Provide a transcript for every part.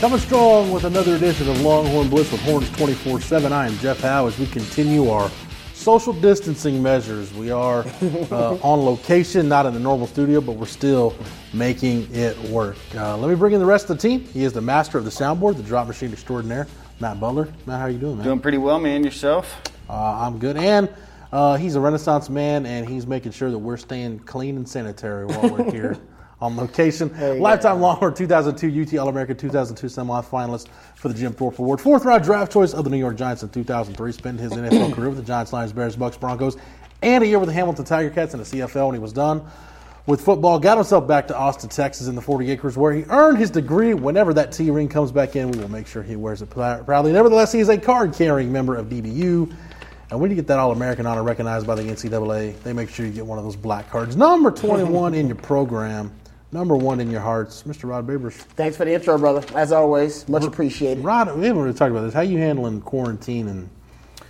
Coming strong with another edition of Longhorn Blitz with Horns 24 7. I am Jeff Howe as we continue our social distancing measures. We are uh, on location, not in the normal studio, but we're still making it work. Uh, let me bring in the rest of the team. He is the master of the soundboard, the drop machine extraordinaire, Matt Butler. Matt, how are you doing, man? Doing pretty well, man. Yourself? Uh, I'm good. And uh, he's a Renaissance man, and he's making sure that we're staying clean and sanitary while we're here on location. Lifetime Longhorn 2002 UT All American 2002 semifinalist for the Jim Thorpe Award. Fourth round draft choice of the New York Giants in 2003. Spent his NFL career with the Giants, Lions, Bears, Bucks, Broncos, and a year with the Hamilton Tiger Cats in the CFL when he was done with football. Got himself back to Austin, Texas in the 40 acres where he earned his degree. Whenever that T ring comes back in, we will make sure he wears it proudly. Nevertheless, he is a card carrying member of DBU. And when you get that All American honor recognized by the NCAA, they make sure you get one of those black cards. Number 21 in your program, number one in your hearts, Mr. Rod Babers. Thanks for the intro, brother. As always, much appreciated. Rod, we haven't really talked about this. How you handling quarantine and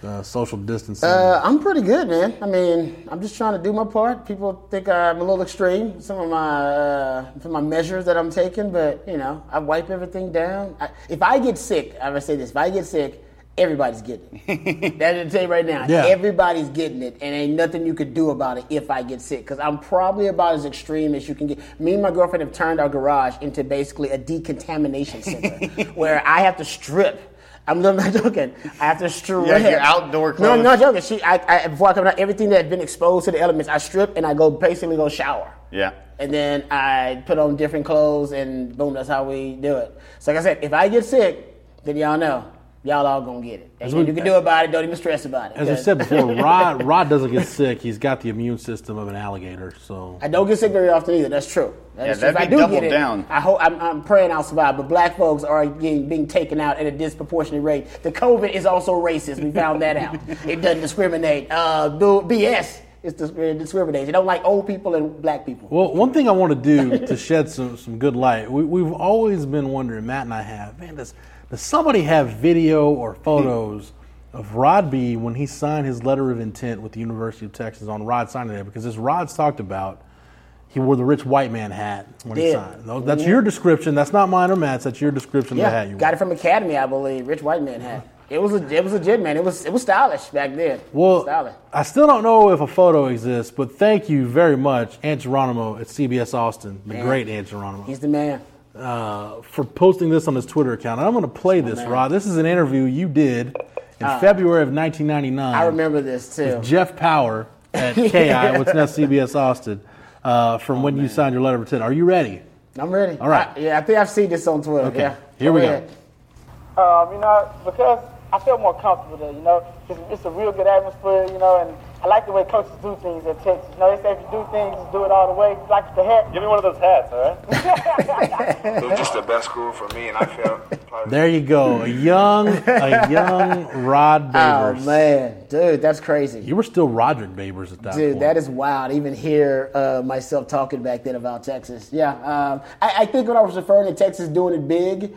uh, social distancing? Uh, I'm pretty good, man. I mean, I'm just trying to do my part. People think I'm a little extreme. Some of my uh, some of my measures that I'm taking, but you know, I wipe everything down. I, if I get sick, I would say this: if I get sick, everybody's getting it. That's to tell you right now. Yeah. Everybody's getting it, and ain't nothing you could do about it if I get sick. Because I'm probably about as extreme as you can get. Me and my girlfriend have turned our garage into basically a decontamination center, where I have to strip. I'm not joking. I have to strip. Yeah, your outdoor No, clothes. I'm not joking. She, I, I, before I come out, everything that had been exposed to the elements, I strip and I go basically go shower. Yeah. And then I put on different clothes, and boom, that's how we do it. So, like I said, if I get sick, then y'all know. Y'all all gonna get it. And we- you can do about it. Don't even stress about it. As I said before, Rod Rod doesn't get sick. He's got the immune system of an alligator. So I don't get sick very often either. That's true. That Yeah, true. That'd I be do double get it, down. I hope I'm, I'm praying I'll survive. But black folks are getting, being taken out at a disproportionate rate. The COVID is also racist. We found that out. it doesn't discriminate. Uh, do- BS. It's dis- it discriminates. Don't like old people and black people. Well, one thing I want to do to shed some, some good light, we, we've always been wondering, Matt and I have, man, does, does somebody have video or photos of Rod B when he signed his letter of intent with the University of Texas on Rod signing day? Because as Rod's talked about, he wore the rich white man hat when he signed. That's mm-hmm. your description. That's not mine or Matt's. That's your description of the hat Yeah, you got wore. it from Academy, I believe. Rich white man hat. It was a, it was legit, man. It was it was stylish back then. Well, stylish. I still don't know if a photo exists, but thank you very much, Aunt Geronimo at CBS Austin, the Man. great Aunt Geronimo. He's the man. Uh, for posting this on his Twitter account. And I'm going to play this, man. Rod. This is an interview you did in February of 1999. I remember this too. with Jeff Power at KI, what's now CBS Austin, uh, from when you signed your letter of intent. Are you ready? I'm ready. All right. I- yeah, I think I've seen this on Twitter. Okay. Yeah. Here we go. Um, you know, because I feel more comfortable there. You know, it's, it's a real good atmosphere. You know, and I like the way coaches do things at Texas. You know, they say if you do things, do it all the way. Like the hat. Give me one of those hats, all right? It was just the best school for me, and I felt There you go. A young, a young Rod Babers. Oh man, dude, that's crazy. You were still Roderick Babers at that Dude, point. that is wild. Even hear uh, myself talking back then about Texas. Yeah, um, I, I think when I was referring to Texas doing it big,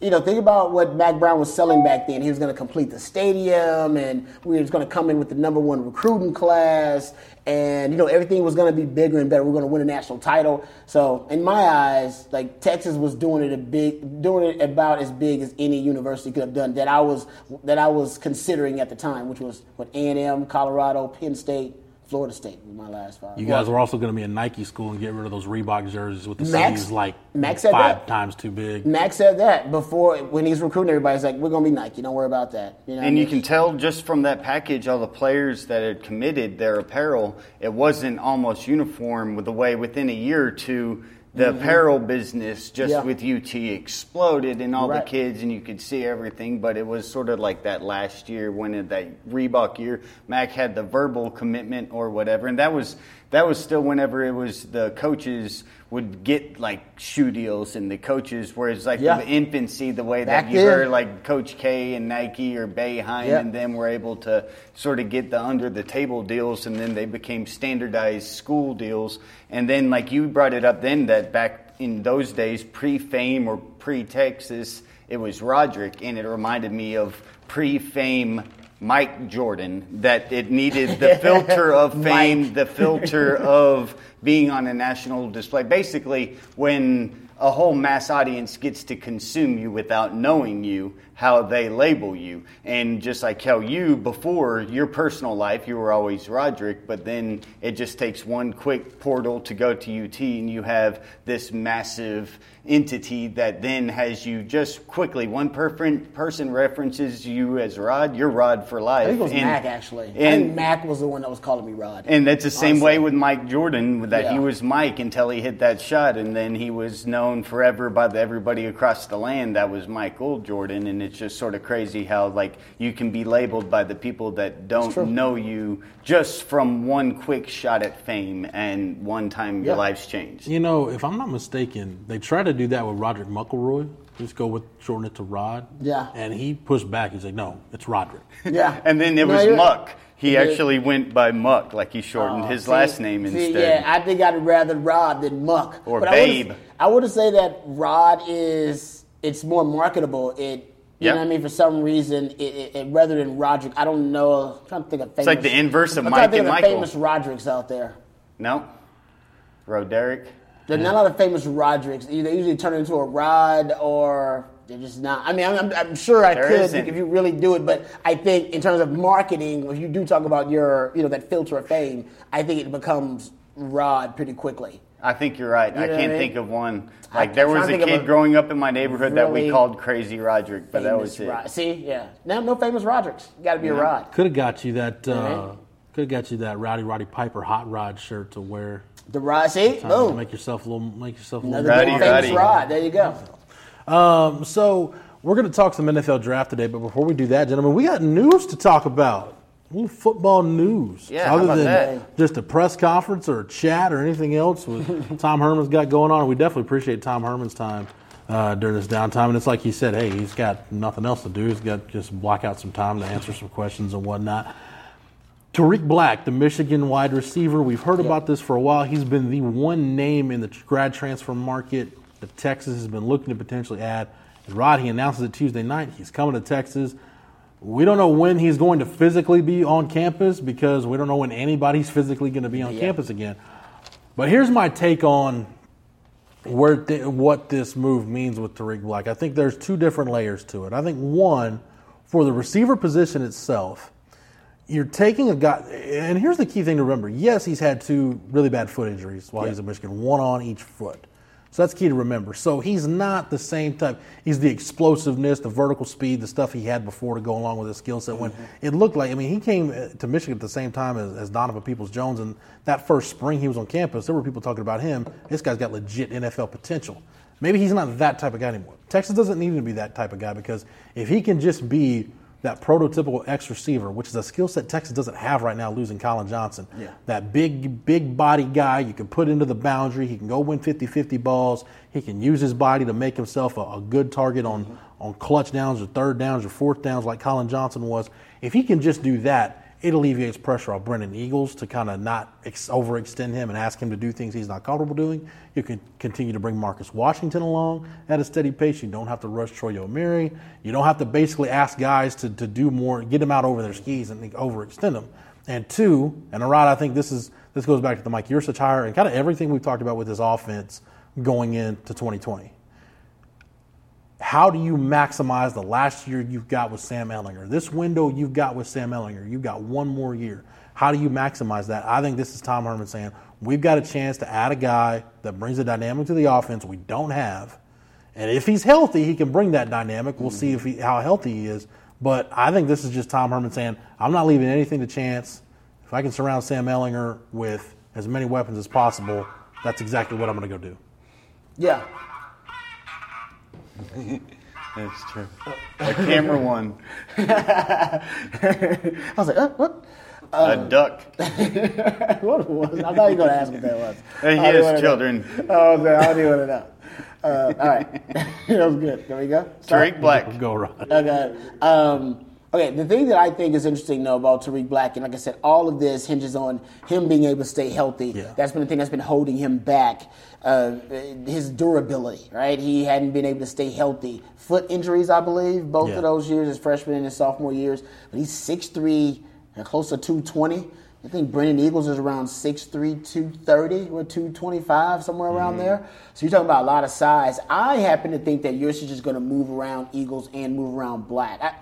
you know, think about what Mack Brown was selling back then. He was going to complete the stadium, and we was going to come in with the number one recruiting class, and you know everything was going to be bigger and better. We are going to win a national title. So, in my eyes, like Texas was doing it a big, doing it about as big as any university could have done that I was that I was considering at the time, which was what A and M, Colorado, Penn State. Florida State was my last five. You guys were also going to be a Nike school and get rid of those Reebok jerseys with the Max- sleeves like Max said five that. times too big. Max said that before when he's recruiting everybody. He's like, "We're gonna be Nike. Don't worry about that." You know, And you mean? can tell just from that package, all the players that had committed their apparel, it wasn't almost uniform with the way within a year or two the mm-hmm. apparel business just Yeah. with UT exploded and all Right. the kids and you could see everything but it was sort of like that last year when it, that Reebok year Mack had the verbal commitment or whatever and that was that was still whenever it was the coaches would get like shoe deals and the coaches whereas like Yeah. the infancy the way Back that you then. heard like Coach K and Nike or Boeheim Yeah. and them were able to sort of get the under the table deals and then they became standardized school deals and then like you brought it up then that back in those days pre-fame or pre-Texas it was Roderick and it reminded me of pre-fame Mike Jordan that it needed the filter of fame the filter of being on a national display. Basically, when a whole mass audience gets to consume you without knowing you, how they label you. And just like how you, before your personal life, you were always Roderick, but then it just takes one quick portal to go to UT and you have this massive entity that then has you just quickly. One per- person references you as Rod, you're Rod for life. I think it was And- Mack actually. I and- think Mack was the one that was calling me Rod. and that's the same Honestly. way with Mike Jordan, that he was Mike until he hit that shot, and then he was known forever by the, everybody across the land that was Michael Jordan. And it's just sort of crazy how like you can be labeled by the people that don't know you just from one quick shot at fame and one time your life's changed. You know, if I'm not mistaken, they try to do that with Roddrick Muckelroy. Just go with shorten it to Rod. Yeah. And he pushed back. He's like, no, it's Roderick. Yeah. And then it No, was you're- Muck. He Yeah. actually went by Muck, like he shortened Oh, his see- last name see, instead. Yeah, I think I'd rather Rod than Muck. Or but Babe. I would, say that Rod is it's more marketable. It you Yep. know what I mean. For some reason, it, it, it rather than Roderick, I don't know. I'm trying to think of famous. It's like the inverse of I'm Mike trying to and of Michael. famous Rodericks out there. no? Roderick? There's not a lot of famous Rodericks. They usually turn into a Rod or they're just not. I mean, I'm, I'm, I'm sure I There could isn't. if you really do it, but I think in terms of marketing, if you do talk about your, you know, that filter of fame, I think it becomes Rod pretty quickly. I think you're right. You I know what can't I mean? think of one. Like there was a trying to think kid a growing up in my neighborhood that we called Crazy Roderick, but that was it. Rod. See, yeah. No, no famous Rodericks. Got to be a Rod. Could have got you that. Uh, Right. Could have got you that Rowdy Roddy Piper hot rod shirt to wear. The Rod. See, Time to boom. Make yourself a little. Make yourself a little. Another Roddy, good famous Roddy. Rod. There you go. Um, so we're going to talk some NFL draft today, but before we do that, gentlemen, we got news to talk about. A little football news. Yeah, how Other about than that? just a press conference or a chat or anything else with Tom Herman's got going on. We definitely appreciate Tom Herman's time uh, during this downtime. And it's like he said, hey, he's got nothing else to do. He's got just block out some time to answer some questions and whatnot. Tarik Black, the Michigan wide receiver, we've heard about this for a while. He's been the one name in the grad transfer market that Texas has been looking to potentially add. And Rod, he announces it Tuesday night. He's coming to Texas. We don't know when he's going to physically be on campus because we don't know when anybody's physically going to be on Yeah. campus again. But here's my take on where th- what this move means with Tarik Black. I think there's two different layers to it. I think one, for the receiver position itself, you're taking a guy, and here's the key thing to remember. Yes, he's had two really bad foot injuries while he's at Michigan, one on each foot. So that's key to remember. So he's not the same type. He's the explosiveness, the vertical speed, the stuff he had before to go along with his skill set. When it looked like, I mean, he came uh, to Michigan at the same time as, as Donovan Peoples Jones, and that first spring he was on campus, there were people talking about him. This guy's got legit NFL potential. Maybe he's not that type of guy anymore. Texas doesn't need him to be that type of guy because if he can just be that prototypical X receiver, which is a skill set Texas doesn't have right now, losing Collin Johnson. Yeah. That big, big body guy you can put into the boundary. He can go win 50 50 balls. He can use his body to make himself a, a good target on, mm-hmm. on clutch downs or third downs or fourth downs like Collin Johnson was. If he can just do that, it alleviates pressure on Brennan Eagles to kind of not ex- overextend him and ask him to do things he's not comfortable doing. You can continue to bring Marcus Washington along at a steady pace. You don't have to rush Troy Omeire. You don't have to basically ask guys to, to do more, get them out over their skis and overextend them. And two, and Arad, I think this is this goes back to the Mike Yurcich hire and kind of everything we've talked about with this offense going into 2020 how do you maximize the last year you've got with Sam Ehlinger? This window you've got with Sam Ehlinger, you've got one more year. How do you maximize that? I think this is Tom Herman saying, we've got a chance to add a guy that brings a dynamic to the offense we don't have. And if he's healthy, he can bring that dynamic. We'll see if he, how healthy he is. But I think this is just Tom Herman saying, I'm not leaving anything to chance. If I can surround Sam Ehlinger with as many weapons as possible, that's exactly what I'm going to go do. Yeah. That's true. A camera one. I was like, uh, what? a duck. what was? I thought you were going to ask what that was. He I didn't has wanna know. children. Oh, okay, I don't even want to know. Uh, all right, that was good. There we go. Tarik Black. Go right. Okay. Um, okay. The thing that I think is interesting though about Tarik Black, and like I said, all of this hinges on him being able to stay healthy. Yeah. That's been the thing that's been holding him back. Uh, his durability, right? He hadn't been able to stay healthy. Foot injuries, I believe, both Yeah. of those years, his freshman and his sophomore years. But he's 6'3", and close to 220. I think Brennan Eagles is around 6'3", 230 or 225, somewhere around there. So you're talking about a lot of size. I happen to think that Yurcich is just going to move around Eagles and move around Black. I,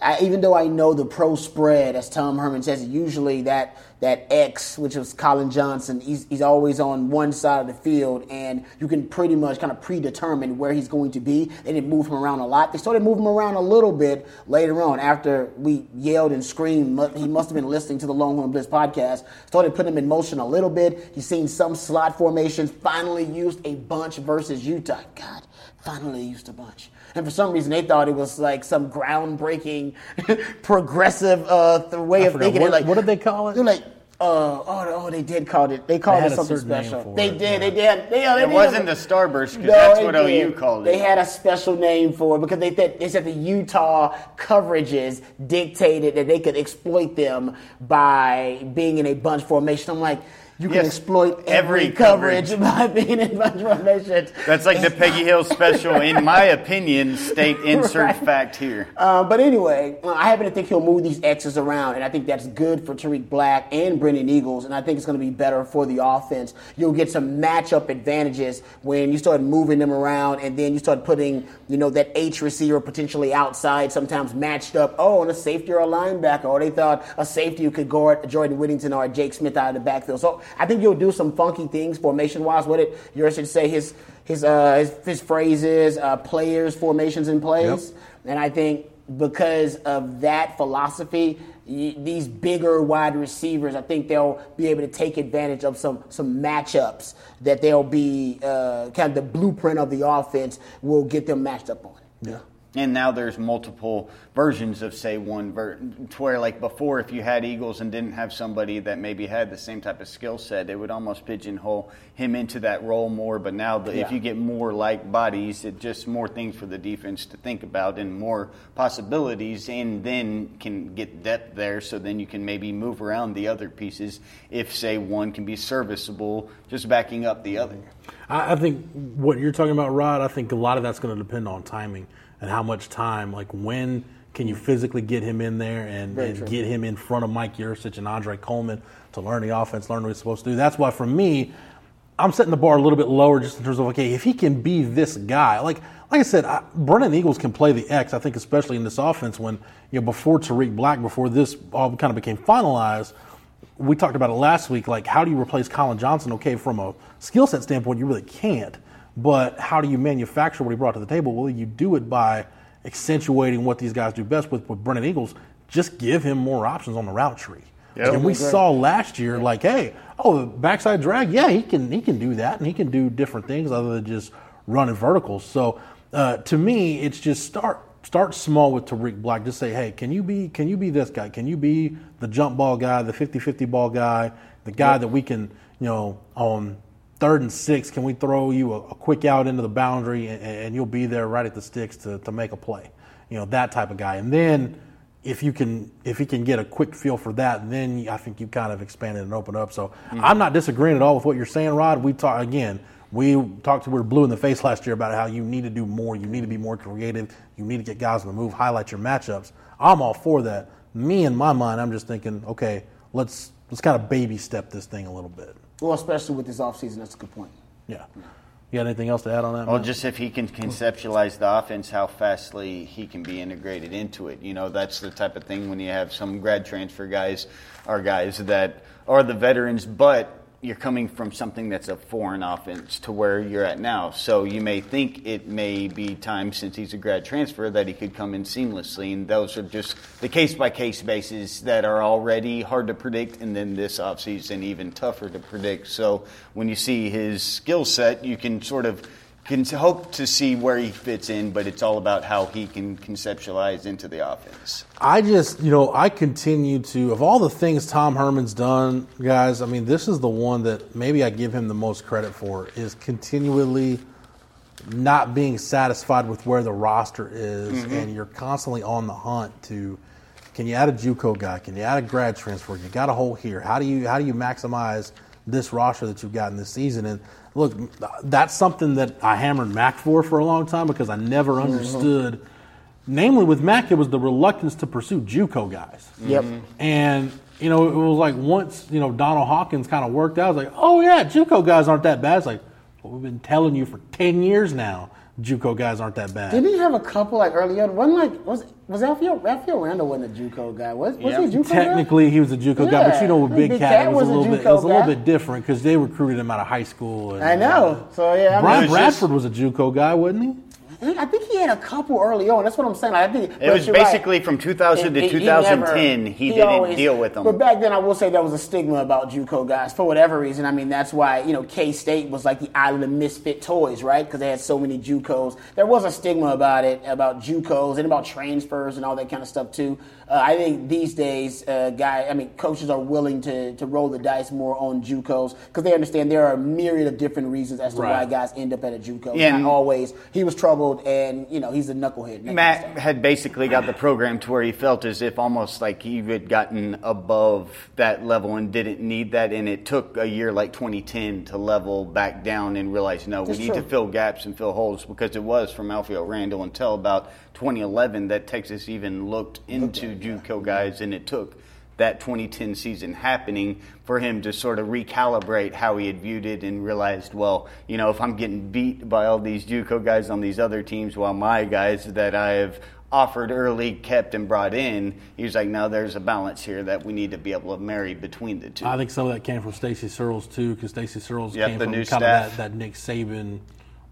I, even though I know the pro spread, as Tom Herman says, usually that that X, which was Collin Johnson, he's, he's always on one side of the field, and you can pretty much kind of predetermine where he's going to be. They didn't move him around a lot. They started moving him around a little bit later on after we yelled and screamed. He must have been listening to the Longhorn Blitz podcast. Started putting him in motion a little bit. He's seen some slot formations. Finally used a bunch versus Utah. God, finally used a bunch. And for some reason, they thought it was like some groundbreaking, progressive uh, way I of forgot. thinking. What- like, what did they call it? They're like, uh, oh, oh, they did call it. They called had it something certain name special. for They it, did. yeah. They did. They, they It wasn't the Starburst because No, that's what did. OU called it. They had a special name for it because they said, they said the Utah coverages dictated that they could exploit them by being in a bunch formation. I'm like, you can Yes, exploit every, every coverage. coverage. by being in formations. That's like the Peggy Hill special. In my opinion, state insert Right. fact here. Uh, but anyway, I happen to think he'll move these X's around, and I think that's good for Tarik Black and Brennan Eagles, and I think it's going to be better for the offense. You'll get some matchup advantages when you start moving them around, and then you start putting, you know, that H receiver potentially outside, sometimes matched up. Oh, and a safety or a linebacker, or they thought a safety could guard Jordan Whittington or Jake Smith out of the backfield. So I think you'll do some funky things formation wise. What did Yurcich say his his uh his, his phrases, uh, players, formations, and plays. And I think because of that philosophy, these bigger wide receivers, I think they'll be able to take advantage of some some matchups that they'll be uh, kind of the blueprint of the offense will get them matched up on. Yeah. And now there's multiple versions of, say, one ver- to where, like before, if you had Eagles and didn't have somebody that maybe had the same type of skill set, it would almost pigeonhole him into that role more. But now, the, if you get more like bodies, it just more things for the defense to think about and more possibilities, and then can get depth there. So then you can maybe move around the other pieces if, say, one can be serviceable, just backing up the other. I, I think what you're talking about, Rod. I think a lot of that's going to depend on timing and how much time. Like when can you physically get him in there and, and get him in front of Mike Yurcich and Andre Coleman to learn the offense, learn what he's supposed to do. That's why for me, I'm setting the bar a little bit lower just in terms of okay, if he can be this guy, like like I said, I, Brennan Eagles can play the X. I think especially in this offense when you know before Tarik Black, before this all kind of became finalized, we talked about it last week. Like how do you replace Collin Johnson? Okay, from a skill set standpoint, you really can't. But how do you manufacture what he brought to the table? Well, you do it by accentuating what these guys do best with with Brennan Eagles. Just give him more options on the route tree. And we saw last year, like, hey, oh, the backside drag, yeah, he can he can do that, and he can do different things other than just running verticals. So uh, to me, it's just start start small with Tarik Black. Just say, hey, can you be can you be this guy? Can you be the jump ball guy, the 50-50 ball guy, the guy that we can, you know, on third and six, can we throw you a, a quick out into the boundary and, and you'll be there right at the sticks to, to make a play? You know, that type of guy. And then if you can if he can get a quick feel for that, then I think you kind of expanded and opened up. So mm-hmm. I'm not disagreeing at all with what you're saying, Rod. We talk again. We talked to we were blue in the face last year about how you need to do more. You need to be more creative. You need to get guys on the move, highlight your matchups. I'm all for that. Me in my mind, I'm just thinking, okay, let's let's kind of baby step this thing a little bit. Well, especially with this offseason, that's a good point. Yeah. You got anything else to add on that? Well, Matt? just if he can conceptualize the offense, how fastly he can be integrated into it. You know, that's the type of thing when you have some grad transfer guys or guys that are the veterans, but you're coming from something that's a foreign offense to where you're at now. So you may think it may be time since he's a grad transfer that he could come in seamlessly. And those are just the case by case basis that are already hard to predict. And then this offseason, even tougher to predict. So when you see his skill set, you can sort of can hope to see where he fits in, but it's all about how he can conceptualize into the offense. I just, you know, I continue to, of all the things Tom Herman's done, guys, I mean, this is the one that maybe I give him the most credit for is continually not being satisfied with where the roster is, Mm-hmm. and you're constantly on the hunt to. Can you add a JUCO guy? Can you add a grad transfer? You got a hole here. How do you how do you maximize this roster that you've gotten this season? And look, that's something that I hammered Mack for for a long time because I never Mm-hmm. understood. Namely, with Mack, it was the reluctance to pursue JUCO guys. Yep. And you know, it was like once you know Donald Hawkins kind of worked out, I was like, oh yeah, JUCO guys aren't that bad. It's like well, we've been telling you for ten years now, JUCO guys aren't that bad. Didn't he have a couple like early on? Wasn't like was was Raphael Raphael Randall wasn't a JUCO guy? Was was he a JUCO guy? Technically, he was a JUCO guy, but you know, with Big, Big Cat, Cat it was, was a little bit, it was a little bit different because they recruited him out of high school. And, I know. So yeah, I Brian mean, Bradford was a JUCO guy, wasn't he? I think he had a couple early on. That's what I'm saying. I think It was basically from 2000 to 2010, he didn't deal with them. But back then, I will say there was a stigma about JUCO guys for whatever reason. I mean, that's why you know K State was like the island of misfit toys, right? Because they had so many JUCOs. There was a stigma about it, about JUCOs and about transfers and all that kind of stuff too. Uh, I think these days, uh, guy, I mean, coaches are willing to to roll the dice more on JUCOs because they understand there are a myriad of different reasons as to why guys end up at a JUCO. Yeah, Not and- always. He was troubled, and you know he's a knucklehead. Matt had basically got the program to where he felt as if almost like he had gotten above that level and didn't need that. And it took a year like 2010 to level back down and realize, no, we need true. to fill gaps and fill holes because it was from Alfio Randall until about 2011 that Texas even looked into JUCO guys, and it took that 2010 season happening for him to sort of recalibrate how he had viewed it and realized, well, you know, if I'm getting beat by all these JUCO guys on these other teams while my guys that I have offered early, kept, and brought in, he was like, no, there's a balance here that we need to be able to marry between the two. I think some of that came from Stacy Searels too, because Stacy Searels Yep, came from kind staff. of that, that Nick Saban,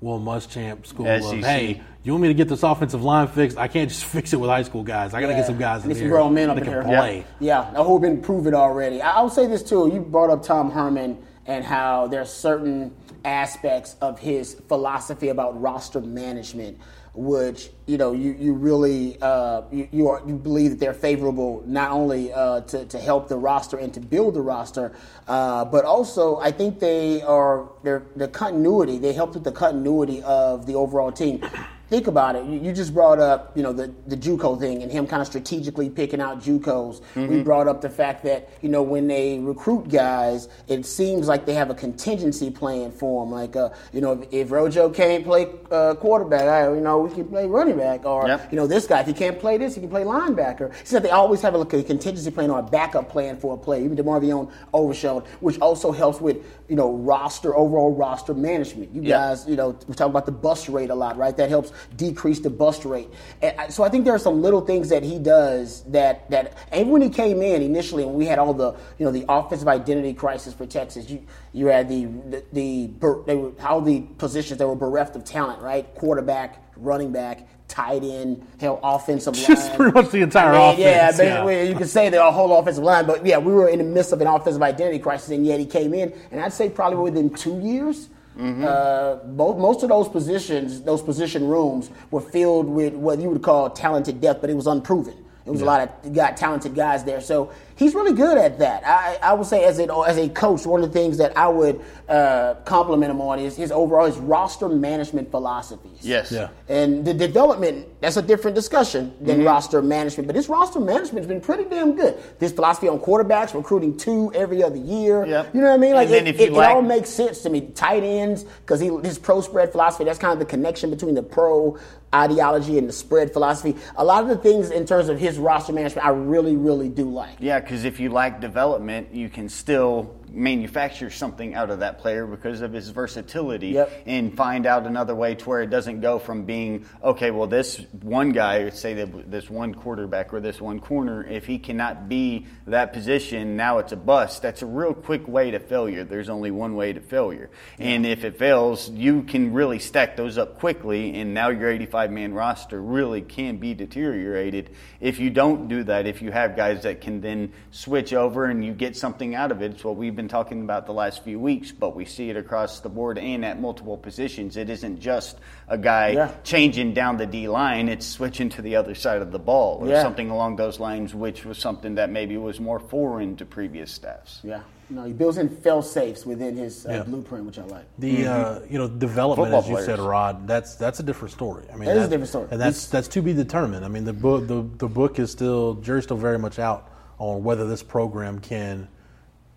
Will Muschamp school SEC. of hey, you want me to get this offensive line fixed? I can't just fix it with high school guys. I got to get some guys in Need some grown men up that in can here. play. Yeah, I hope been proven already. I- I'll say this too. You brought up Tom Herman and how there's certain aspects of his philosophy about roster management, which you know you you really uh, you you, are, you believe that they're favorable not only uh, to to help the roster and to build the roster, uh, but also I think they are they're the continuity. They help with the continuity of the overall team think about it. You, you just brought up, you know, the, the JUCO thing and him kind of strategically picking out JUCOs. We Mhm. brought up the fact that, you know, when they recruit guys, it seems like they have a contingency plan for them. Like, uh, you know, if, if Rojo can't play uh, quarterback, I, you know, we can play running back. Or, Yep. you know, this guy, if he can't play this, he can play linebacker. It's that they always have like a contingency plan or a backup plan for a play. Even DeMarvion Overshown, which also helps with, you know, roster, overall roster management. You Yep. guys, you know, we talk about the bust rate a lot, right? That helps decrease the bust rate. I- so I think there are some little things that he does that that and when he came in initially, and we had all the you know the offensive identity crisis for Texas. You you had the the, the they were how the positions that were bereft of talent, right? Quarterback, running back. Tight end, hell, offensive line. Just pretty much the entire I mean, offense, yeah. basically, you could say the whole offensive line, but yeah, we were in the midst of an offensive identity crisis, and yet he came in, and I'd say probably within two years, uh, both most of those positions, those position rooms, were filled with what you would call talented depth, but it was unproven. It was a lot of got talented guys there, so he's really good at that. I, I would say as a as a coach, one of the things that I would uh, compliment him on is his overall his roster management philosophies. Yes. Yeah. And the development, that's a different discussion than Mm-hmm. roster management. But his roster management has been pretty damn good. This philosophy on quarterbacks, recruiting two every other year. Yep. You know what I mean? Like And then it, if you it, lack- it all makes sense to me. Tight ends, because his pro spread philosophy, that's kind of the connection between the pro ideology and the spread philosophy. A lot of the things in terms of his roster management, I really, really do like. Yeah, because if you like development, you can still manufacture something out of that player because of his versatility Yep. and find out another way to where it doesn't go from being okay well this one guy say that this one quarterback or this one corner if he cannot be that position now it's a bust. That's a real quick way to failure. There's only one way to failure. And if it fails you can really stack those up quickly and now your 85 man roster really can be deteriorated if you don't do that if you have guys that can then switch over and you get something out of it. It's what we've been talking about the last few weeks, but we see it across the board and at multiple positions. It isn't just a guy Yeah. changing down the D line; it's switching to the other side of the ball or Yeah. something along those lines, which was something that maybe was more foreign to previous staffs. Yeah. No, he builds in fail safes within his uh, Yeah. blueprint, which I like. The uh, you know development, Football as you players. said, Rod. That's that's a different story. I mean, That is a different story. and that's He's- that's to be determined. I mean, the book the, the book is still jury's still very much out on whether this program can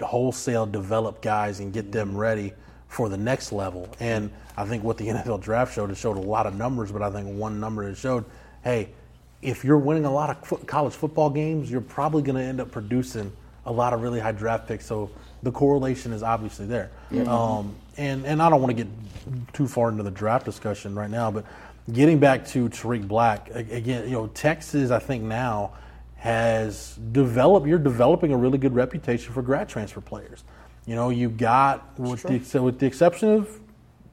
wholesale develop guys and get them ready for the next level. And I think what the NFL draft showed, it showed a lot of numbers, but I think one number it showed, hey, if you're winning a lot of fo- college football games, you're probably going to end up producing a lot of really high draft picks. So the correlation is obviously there. Um, and and I don't want to get too far into the draft discussion right now, but getting back to Tarik Black again, you know, Texas, I think now has developed. You're developing a really good reputation for grad transfer players. You know, you got with the, so with the exception of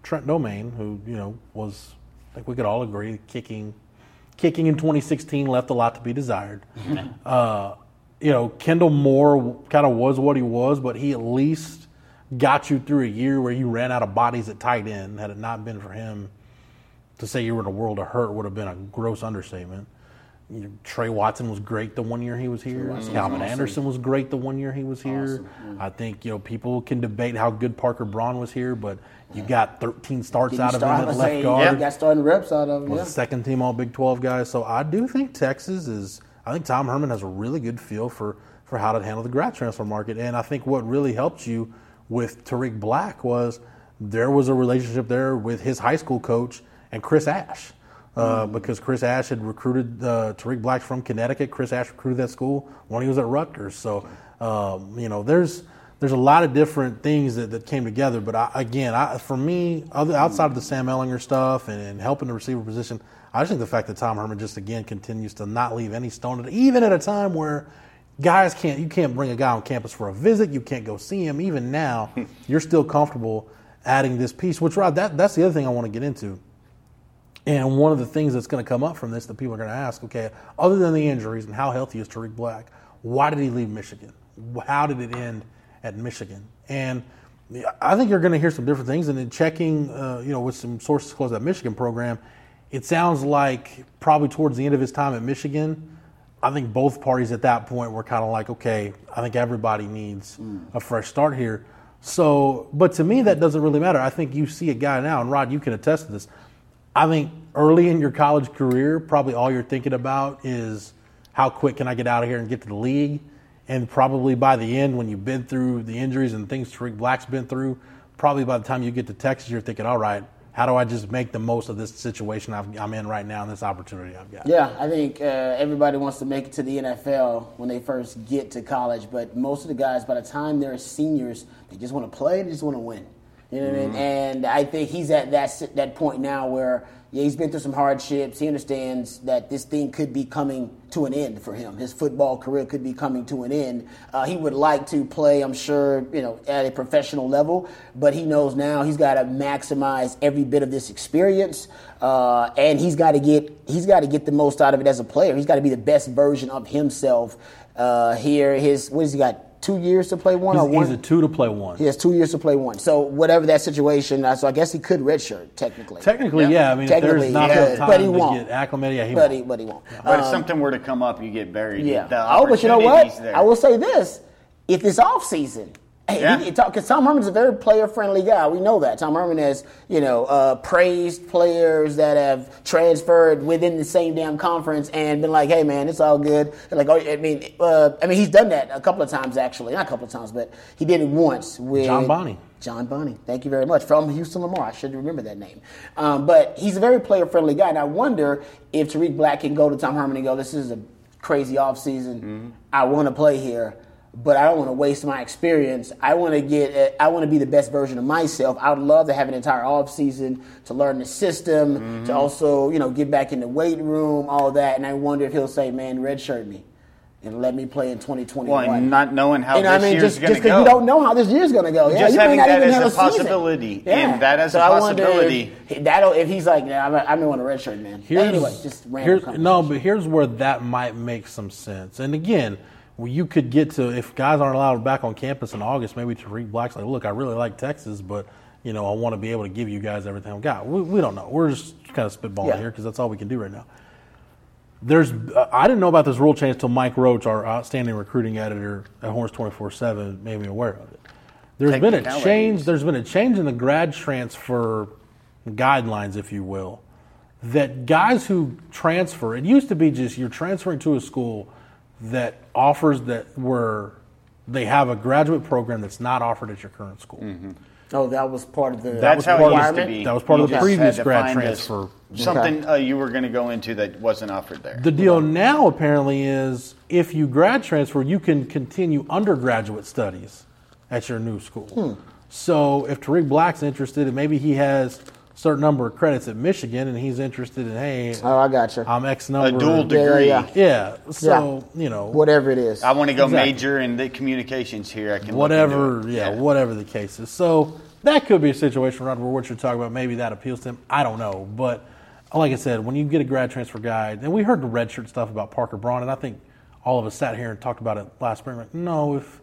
Trent Domingue, who you know was, I think we could all agree, kicking, kicking in 2016 left a lot to be desired. uh, you know, Kendall Moore kind of was what he was, but he at least got you through a year where you ran out of bodies at tight end. Had it not been for him, to say you were in a world of hurt would have been a gross understatement. You know, Trey Watson was great the one year he was here. Calvin Anderson was great the one year he was here. Mm. I think you know people can debate how good Parker Braun was here, but you got 13 starts Did out of him at left say, guard You got starting reps out of him. was Yeah. a second team All Big 12 guy. So I do think Texas is. I think Tom Herman has a really good feel for for how to handle the grad transfer market, and I think what really helped you with Tarik Black was there was a relationship there with his high school coach and Chris Ash. Uh, because Chris Ash had recruited uh, Tarik Black from Connecticut. Chris Ash recruited that school when he was at Rutgers. So, um, you know, there's there's a lot of different things that, that came together. But I, again, I, for me, other, outside of the Sam Ehlinger stuff and, and helping the receiver position, I just think the fact that Tom Herman just again continues to not leave any stone, even at a time where guys can't, you can't bring a guy on campus for a visit, you can't go see him. Even now, you're still comfortable adding this piece. Which Rod, that that's the other thing I want to get into. And one of the things that's going to come up from this that people are going to ask, okay, other than the injuries and how healthy is Tarik Black, why did he leave Michigan? How did it end at Michigan? And I think you're going to hear some different things. And in checking, uh, you know, with some sources close to that Michigan program, it sounds like probably towards the end of his time at Michigan, I think both parties at that point were kind of like, okay, I think everybody needs a fresh start here. So, but to me, that doesn't really matter. I think you see a guy now, and Rod, you can attest to this. I think early in your college career, probably all you're thinking about is how quick can I get out of here and get to the league. And probably by the end, when you've been through the injuries and things Tarik Black's been through, probably by the time you get to Texas, you're thinking, all right, how do I just make the most of this situation I've, I'm in right now and this opportunity I've got? Yeah, I think uh, everybody wants to make it to the NFL when they first get to college, but most of the guys, by the time they're seniors, they just want to play, they just want to win. You know what I mean? And I think he's at that that point now where yeah, he's been through some hardships. He understands that this thing could be coming to an end for him. His football career could be coming to an end. Uh, he would like to play, I'm sure, you know, at a professional level, but he knows now he's got to maximize every bit of this experience, uh, and he's got to get he's got to get the most out of it as a player. He's got to be the best version of himself. Uh, here, his what has he got? Two years to play one He's, or one? he's a two to play one. He has two years to play one. So whatever that situation, uh, so I guess he could redshirt technically. Technically, yeah. I mean, if Technically, there's not yeah, enough time but he to won't. get acclimated, yeah, he but won't. he, but he won't. But if Um, something were to come up, you get buried. yeah. The oh, but you know what? there. I will say this: if it's off season. Hey, Yeah. because Tom Herman's a very player-friendly guy. We know that. Tom Herman has, you know, uh, praised players that have transferred within the same damn conference and been like, "Hey, man, it's all good." They're like, oh, I mean, uh, I mean, he's done that a couple of times actually, not a couple of times, but he did it once with John Bonney. John Bunny. Thank you very much. From Houston Lamar. I should remember that name. Um, but he's a very player friendly guy. And I wonder if Tarik Black can go to Tom Herman and go, this is a crazy offseason. I want to play here, but I don't want to waste my experience. I want to get, uh, I want to be the best version of myself. I would love to have an entire offseason to learn the system, to also, you know, get back in the weight room, all that. And I wonder if he'll say, man, redshirt me. And let me play in 2021. Well, and not knowing how You know this what I mean? year's Just going to because go. you don't know how this year's going to go. Yeah, Just you may having not that even as have a a season. possibility, Yeah. and that as so a I wonder possibility. If, that'll if he's like, nah, I'm, I may want a red shirt, man. Here's, anyway, just random here's, no, but here's where that might make some sense. And again, well, you could get to if guys aren't allowed back on campus in August, maybe Tarik Black's like, look, I really like Texas, but you know, I want to be able to give you guys everything I've got. We, we don't know. We're just kind of spitballing Yeah. here because that's all we can do right now. There's, uh, I didn't know about this rule change until Mike Roach, our outstanding recruiting editor at Horns 24/7, made me aware of it. There's been a change. There's been a change in the grad transfer guidelines, if you will, that guys who transfer. It used to be just you're transferring to a school that offers that were they have a graduate program that's not offered at your current school. Oh, that was part of the That's was how part it of used to be. that was part You of the previous grad transfer. Something uh, you were going to go into that wasn't offered there. The deal now apparently is if you grad transfer, you can continue undergraduate studies at your new school. Hmm. So if Tarik Black's interested, and maybe he has a certain number of credits at Michigan, and he's interested in, hey, Oh, I got you. I'm X a number. A dual Yeah, degree. yeah, Yeah. So you know, Whatever it is. I want to go Exactly. major in the communications here. I can look whatever, into it. yeah, whatever the case is. So that could be a situation, Rod, where what you're talking about, maybe that appeals to him. I don't know, but like I said, when you get a grad transfer guide, and we heard the redshirt stuff about Parker Braun, and I think all of us sat here and talked about it last spring. Like, no, if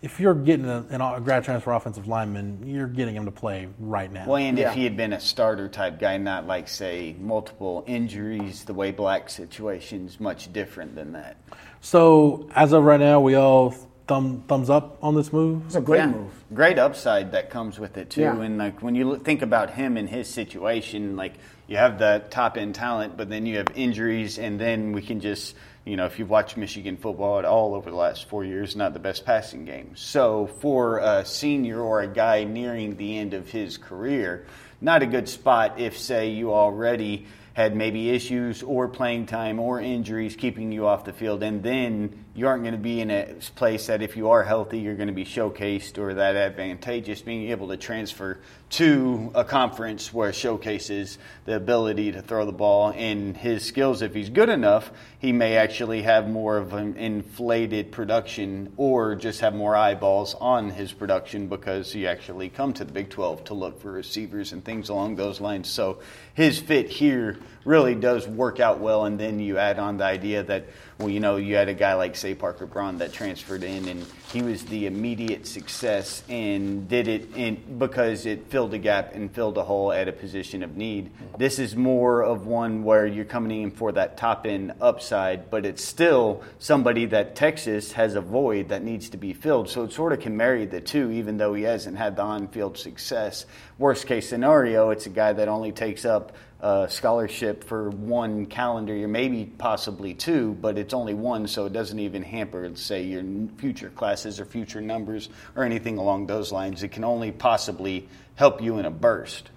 if you're getting a, a grad transfer offensive lineman, you're getting him to play right now. Well, and Yeah. if he had been a starter type guy, not like say multiple injuries, the way Black situation's much different than that. So as of right now, we all thumb thumbs up on this move. It's a great Yeah. move. Great upside that comes with it too. Yeah. And like when you look- think about him and his situation, like you have the top end talent, but then you have injuries, and then we can just you know if you've watched Michigan football at all over the last four years, not the best passing game. So for a senior or a guy nearing the end of his career, not a good spot if say you already had maybe issues or playing time or injuries keeping you off the field, and then you aren't going to be in a place that if you are healthy, you're going to be showcased or that advantageous. Being able to transfer to a conference where showcases the ability to throw the ball and his skills, if he's good enough, he may actually have more of an inflated production or just have more eyeballs on his production because you actually come to the Big 12 to look for receivers and things along those lines. So his fit here really does work out well. And then you add on the idea that, well, you know, you had a guy like, say, Parker Braun that transferred in and he was the immediate success and did it in, because it filled a gap and filled a hole at a position of need. This is more of one where you're coming in for that top end upside, but it's still somebody that Texas has a void that needs to be filled. So it sort of can marry the two, even though he hasn't had the on field success. Worst case scenario, it's a guy that only takes up a scholarship for one calendar year, maybe possibly two, but it's only one, so it doesn't even hamper, say, your future classes or future numbers or anything along those lines. It can only possibly help you in a burst.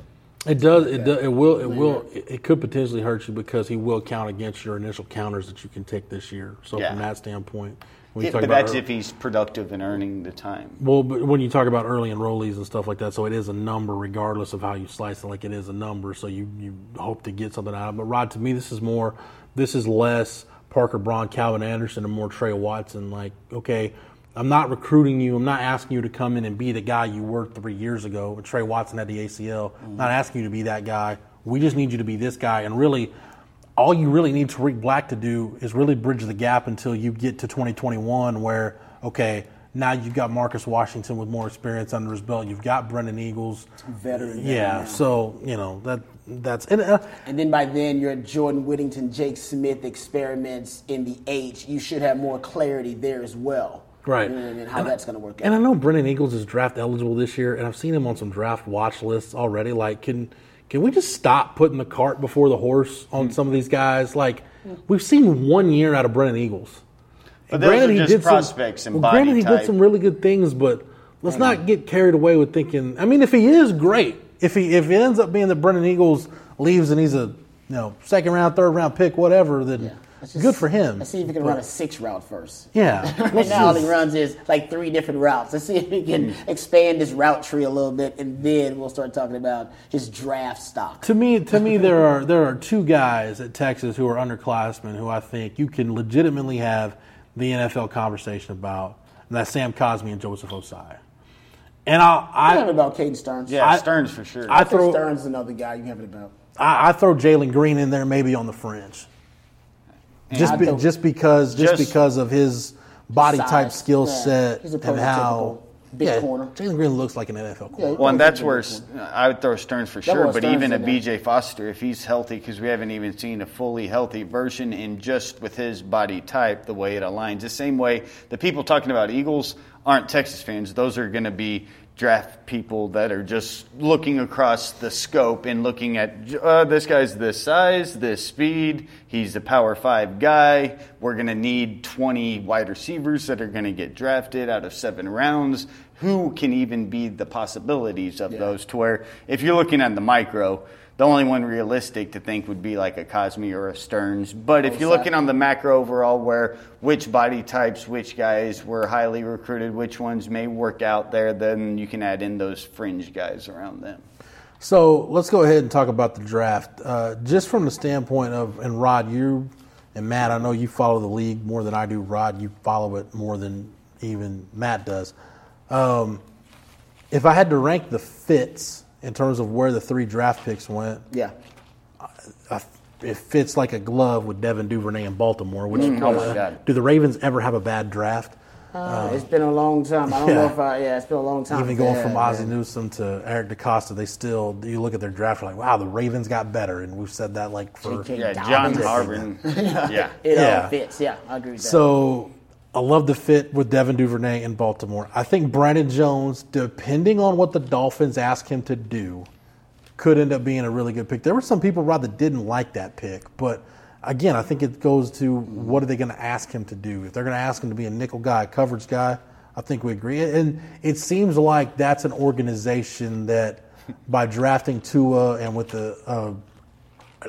It does. It, do, it will. It will. It, it could potentially hurt you because he will count against your initial counters that you can take this year. So Yeah. from that standpoint, when you Yeah, talk but about that's ear- if he's productive and earning the time. well, but when you talk about early enrollees and stuff like that, so it is a number regardless of how you slice it. Like it is a number, so you you hope to get something out of it. But Rod, to me, this is more. This is less Parker Braun, Calvin Anderson, and more Trey Watson. Like, okay. I'm not recruiting you. I'm not asking you to come in and be the guy you were three years ago. Trey Watson had the ACL. Mm-hmm. Not asking you to be that guy. We just need you to be this guy. And really, all you really need Tarik Black to do is really bridge the gap until you get to 2021, where okay, now you've got Marcus Washington with more experience under his belt. You've got Brennan Eagles, Veteran. Yeah, so you know that that's and, uh, And then by then, your Jordan Whittington, Jake Smith experiments in the H. You should have more clarity there as well. Right. And, how And that's going to work And I know Brennan Eagles is draft eligible this year, and I've seen him on some draft watch lists already. Like, can can we just stop putting the cart before the horse on Hmm. some of these guys? Like, we've seen one year out of Brennan Eagles. But those are just prospects and well, granted, he type. did some really good things, but let's not get carried away with thinking. I mean, if he is great, if he if it ends up being that Brennan Eagles leaves and he's a you know second round, third round pick, whatever, then Let's just- good for him. Let's see if he can But- run a six route first. Yeah, right let's now, all he runs is like three different routes. Let's see if he can Hmm. expand his route tree a little bit, and then we'll start talking about his draft stock. To me, to me, there are there are two guys at Texas who are underclassmen who I think you can legitimately have the NFL conversation about, and that's Sam Cosmi and Joseph Ossai. And I'll, I have I it about Caden Sterns. Yeah, I- Sterns for sure. I I think throw Sterns is another guy you have it about. I, I throw Jalen Green in there maybe on the fringe, just be, just because just, Just- because of his body Size, type, skill yeah. set, He's a and how big yeah, corner. Jalen Green looks like an NFL corner. Yeah, Well, and that's where a good would throw Sterns for Double sure, but even a. BJ Foster, if he's healthy, because we haven't even seen a fully healthy version, and just with his body type, the way it aligns, the same way the people talking about Eagles aren't Texas fans. Those are going to be draft people that are just looking across the scope and looking at uh, this guy's this size, this speed. He's a power five guy. We're going to need 20 wide receivers that are going to get drafted out of seven rounds. Who can even be the possibilities of those? To where if you're looking at the micro, the only one realistic to think would be like a Cosme or a Sterns. But if you're looking on the macro overall, where which body types, which guys were highly recruited, which ones may work out there, then you can add in those fringe guys around them. So let's go ahead and talk about the draft. Uh, just from the standpoint of, and Rod, you and Matt, I know you follow the league more than I do. Rod, you follow it more than even Matt does. Um, if I had to rank the fits in terms of where the three draft picks went, Yeah. I, it fits like a glove with Devin Duvernay in Baltimore. Which Mm, oh my God. do the Ravens ever have a bad draft? Uh, it's been a long time. I don't know yeah. if I, yeah, it's been a long time. Even going Yeah, from yeah. Ozzie Newsome to Eric DeCosta, they still you look at their draft, you're like, wow, the Ravens got better, and we've said that like for JK Yeah, John Dobbins. Harvin. yeah. It Yeah. all fits. Yeah, I agree with that. So I love the fit with Devin Duvernay in Baltimore. I think Brandon Jones, depending on what the Dolphins ask him to do, could end up being a really good pick. There were some people, Rod, that didn't like that pick, but again, I think it goes to what are they going to ask him to do? If they're going to ask him to be a nickel guy, a coverage guy, I think we agree. And it seems like that's an organization that by drafting Tua and with the uh,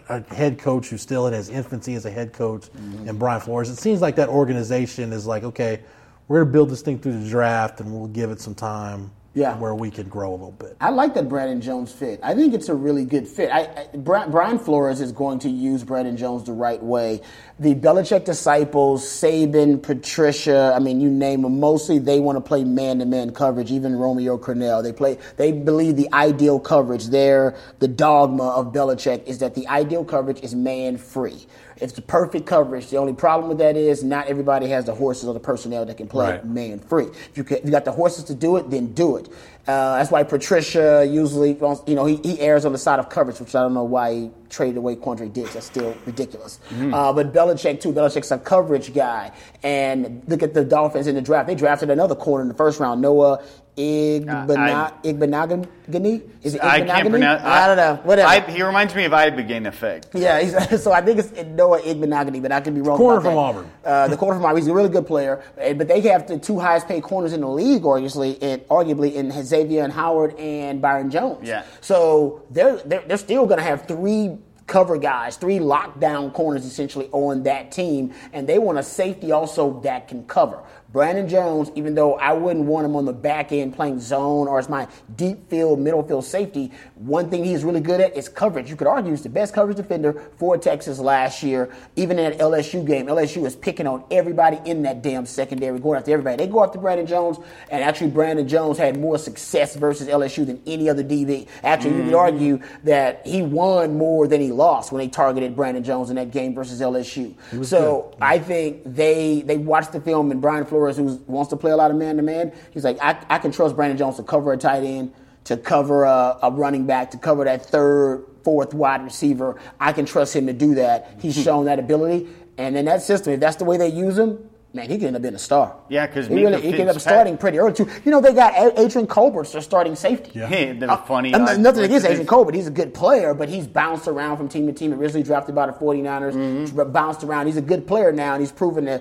a head coach who's still in his infancy as a head coach, and Brian Flores. It seems like that organization is like, okay, we're going to build this thing through the draft, and we'll give it some time, Yeah. where we can grow a little bit. I like that Brandon Jones fit. I think it's a really good fit. I, I, Bri- Brian Flores is going to use Brandon Jones the right way. The Belichick disciples, Saban, Patricia, I mean, you name them. Mostly, they want to play man-to-man coverage. Even Romeo Crennel, they play. They believe the ideal coverage. There, the dogma of Belichick is that the ideal coverage is man-free. It's the perfect coverage. The only problem with that is not everybody has the horses or the personnel that can play Right. man free. If you, can, if you got the horses to do it, then do it. Uh, that's why Patricia usually, wants- you know, he, he errs on the side of coverage, which I don't know why he traded away Quandre Diggs. That's still ridiculous. Uh, but Belichick too. Belichick's a coverage guy. And look at the Dolphins in the draft. They drafted another corner in the first round, Noah Igbana- Igbinoghene. Is it I can't Igbinoghene? pronounce. I don't know. Whatever. I, he reminds me of I Begin Effect. Yeah, he's, so I think it's Noah Igbinoghene, but I could be wrong. Corner about from that. Auburn. Uh, the corner from Auburn. He's a really good player, but they have the two highest paid corners in the league, obviously, and arguably in Xavier and Howard and Byron Jones. Yeah. So they're they're, they're still going to have three cover guys, three lockdown corners essentially on that team, and they want a safety also that can cover. Brandon Jones, even though I wouldn't want him on the back end playing zone or as my deep field, middle field safety, one thing he's really good at is coverage. You could argue he's the best coverage defender for Texas last year. Even in that LSU game, LSU is picking on everybody in that damn secondary, going after everybody. They go after Brandon Jones, and actually Brandon Jones had more success versus LSU than any other DB. Actually, you could argue that he won more than he lost when they targeted Brandon Jones in that game versus LSU. So I think they they watched the film and Brian Flores, who wants to play a lot of man to man, he's like, I, I can trust Brandon Jones to cover a tight end, to cover a, a running back, to cover that third, fourth wide receiver. I can trust him to do that. He's hmm. shown that ability. And in that system, if that's the way they use him, man, he could end up being a star. Yeah, 'cause he, really, he could end up starting pretty early too. You know, they got Adrian Colbert's their starting safety. Yeah, the funny. I'm uh, not- nothing against Adrian Colbert. He's a good player, but he's bounced around from team to team. Originally drafted by the 49ers, Mm-hmm. bounced around. He's a good player now, and he's proven to,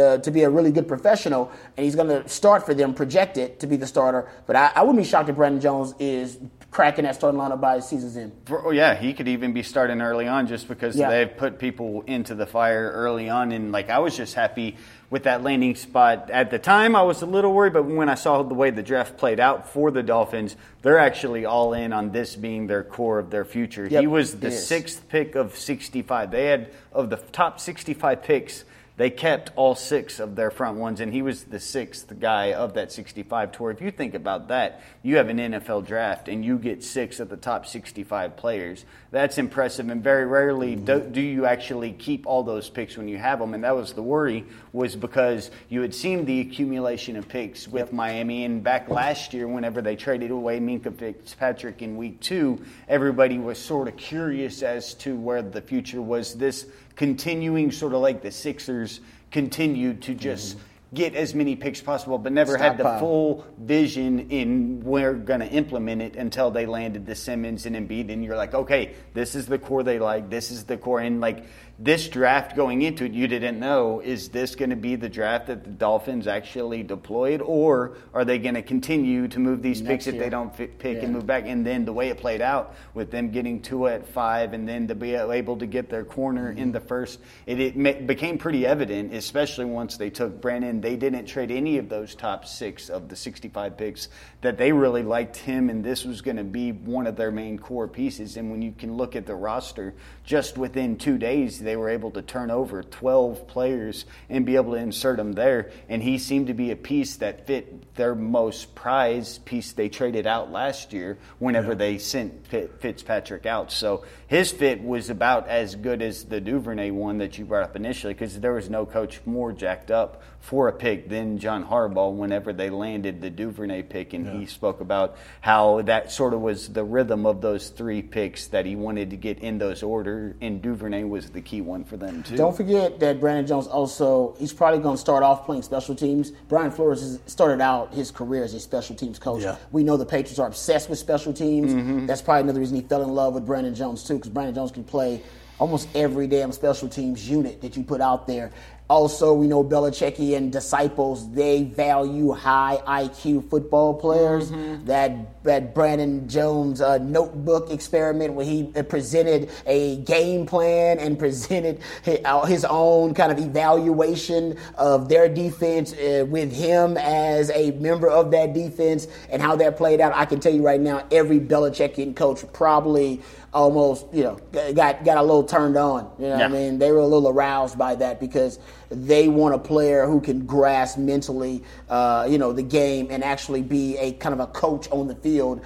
uh, to be a really good professional. And he's going to start for them, projected to be the starter. But I, I wouldn't be shocked if Brandon Jones is cracking that starting lineup by his season's end. For- oh, yeah, he could even be starting early on just because Yeah. they've put people into the fire early on. And like I was just happy with that landing spot. At the time, I was a little worried, but when I saw the way the draft played out for the Dolphins, they're actually all in on this being their core of their future. Yep, he was the he sixth pick of 65. They had of the top 65 picks. They kept all six of their front ones, and he was the sixth guy of that 65 tour. If you think about that, you have an NFL draft and you get six of the top 65 players. That's impressive, and very rarely mm-hmm. do, do you actually keep all those picks when you have them. And that was the worry, was because you had seen the accumulation of picks with Miami, and back last year, whenever they traded away Minkah Fitzpatrick in week two, everybody was sort of curious as to where the future was. This continuing, sort of like the Sixers continued to just. Mm-hmm. Get as many picks possible, but never had the full vision in we're going to implement it until they landed the Simmons and Embiid, and you're like, okay, this is the core they like, this is the core, and like this draft going into it, you didn't know is this going to be the draft that the Dolphins actually deployed, or are they going to continue to move these Next picks if they don't fi- pick Yeah. and move back? And then the way it played out with them getting two at five, and then to be able to get their corner in mm-hmm. the first, it, it ma- became pretty evident, especially once they took Brandon. They didn't trade any of those top six of the 65 picks that they really liked him, and this was going to be one of their main core pieces. And when you can look at the roster, just within two days, they were able to turn over 12 players and be able to insert them there. And he seemed to be a piece that fit their most prized piece they traded out last year whenever they sent Fitzpatrick out. So his fit was about as good as the Duvernay one that you brought up initially because there was no coach more jacked up for a pick than John Harbaugh whenever they landed the Duvernay pick. And he spoke about how that sort of was the rhythm of those three picks that he wanted to get in those order. And Duvernay was the key one for them, too. Don't forget that Brandon Jones also, he's probably going to start off playing special teams. Brian Flores has started out his career as a special teams coach. Yeah. We know the Patriots are obsessed with special teams. Mm-hmm. That's probably another reason he fell in love with Brandon Jones, too, because Brandon Jones can play almost every damn special teams unit that you put out there. Also, we know Belichick and disciples, they value high IQ football players. Mm-hmm. That, that Brandon Jones uh, notebook experiment where he uh, presented a game plan and presented uh, his own kind of evaluation of their defense uh, with him as a member of that defense and how that played out. I can tell you right now, every Belichickian coach probably almost, you know, got got a little turned on. You know what I mean? They were a little aroused by that because they want a player who can grasp mentally, uh, you know, the game and actually be a kind of a coach on the field.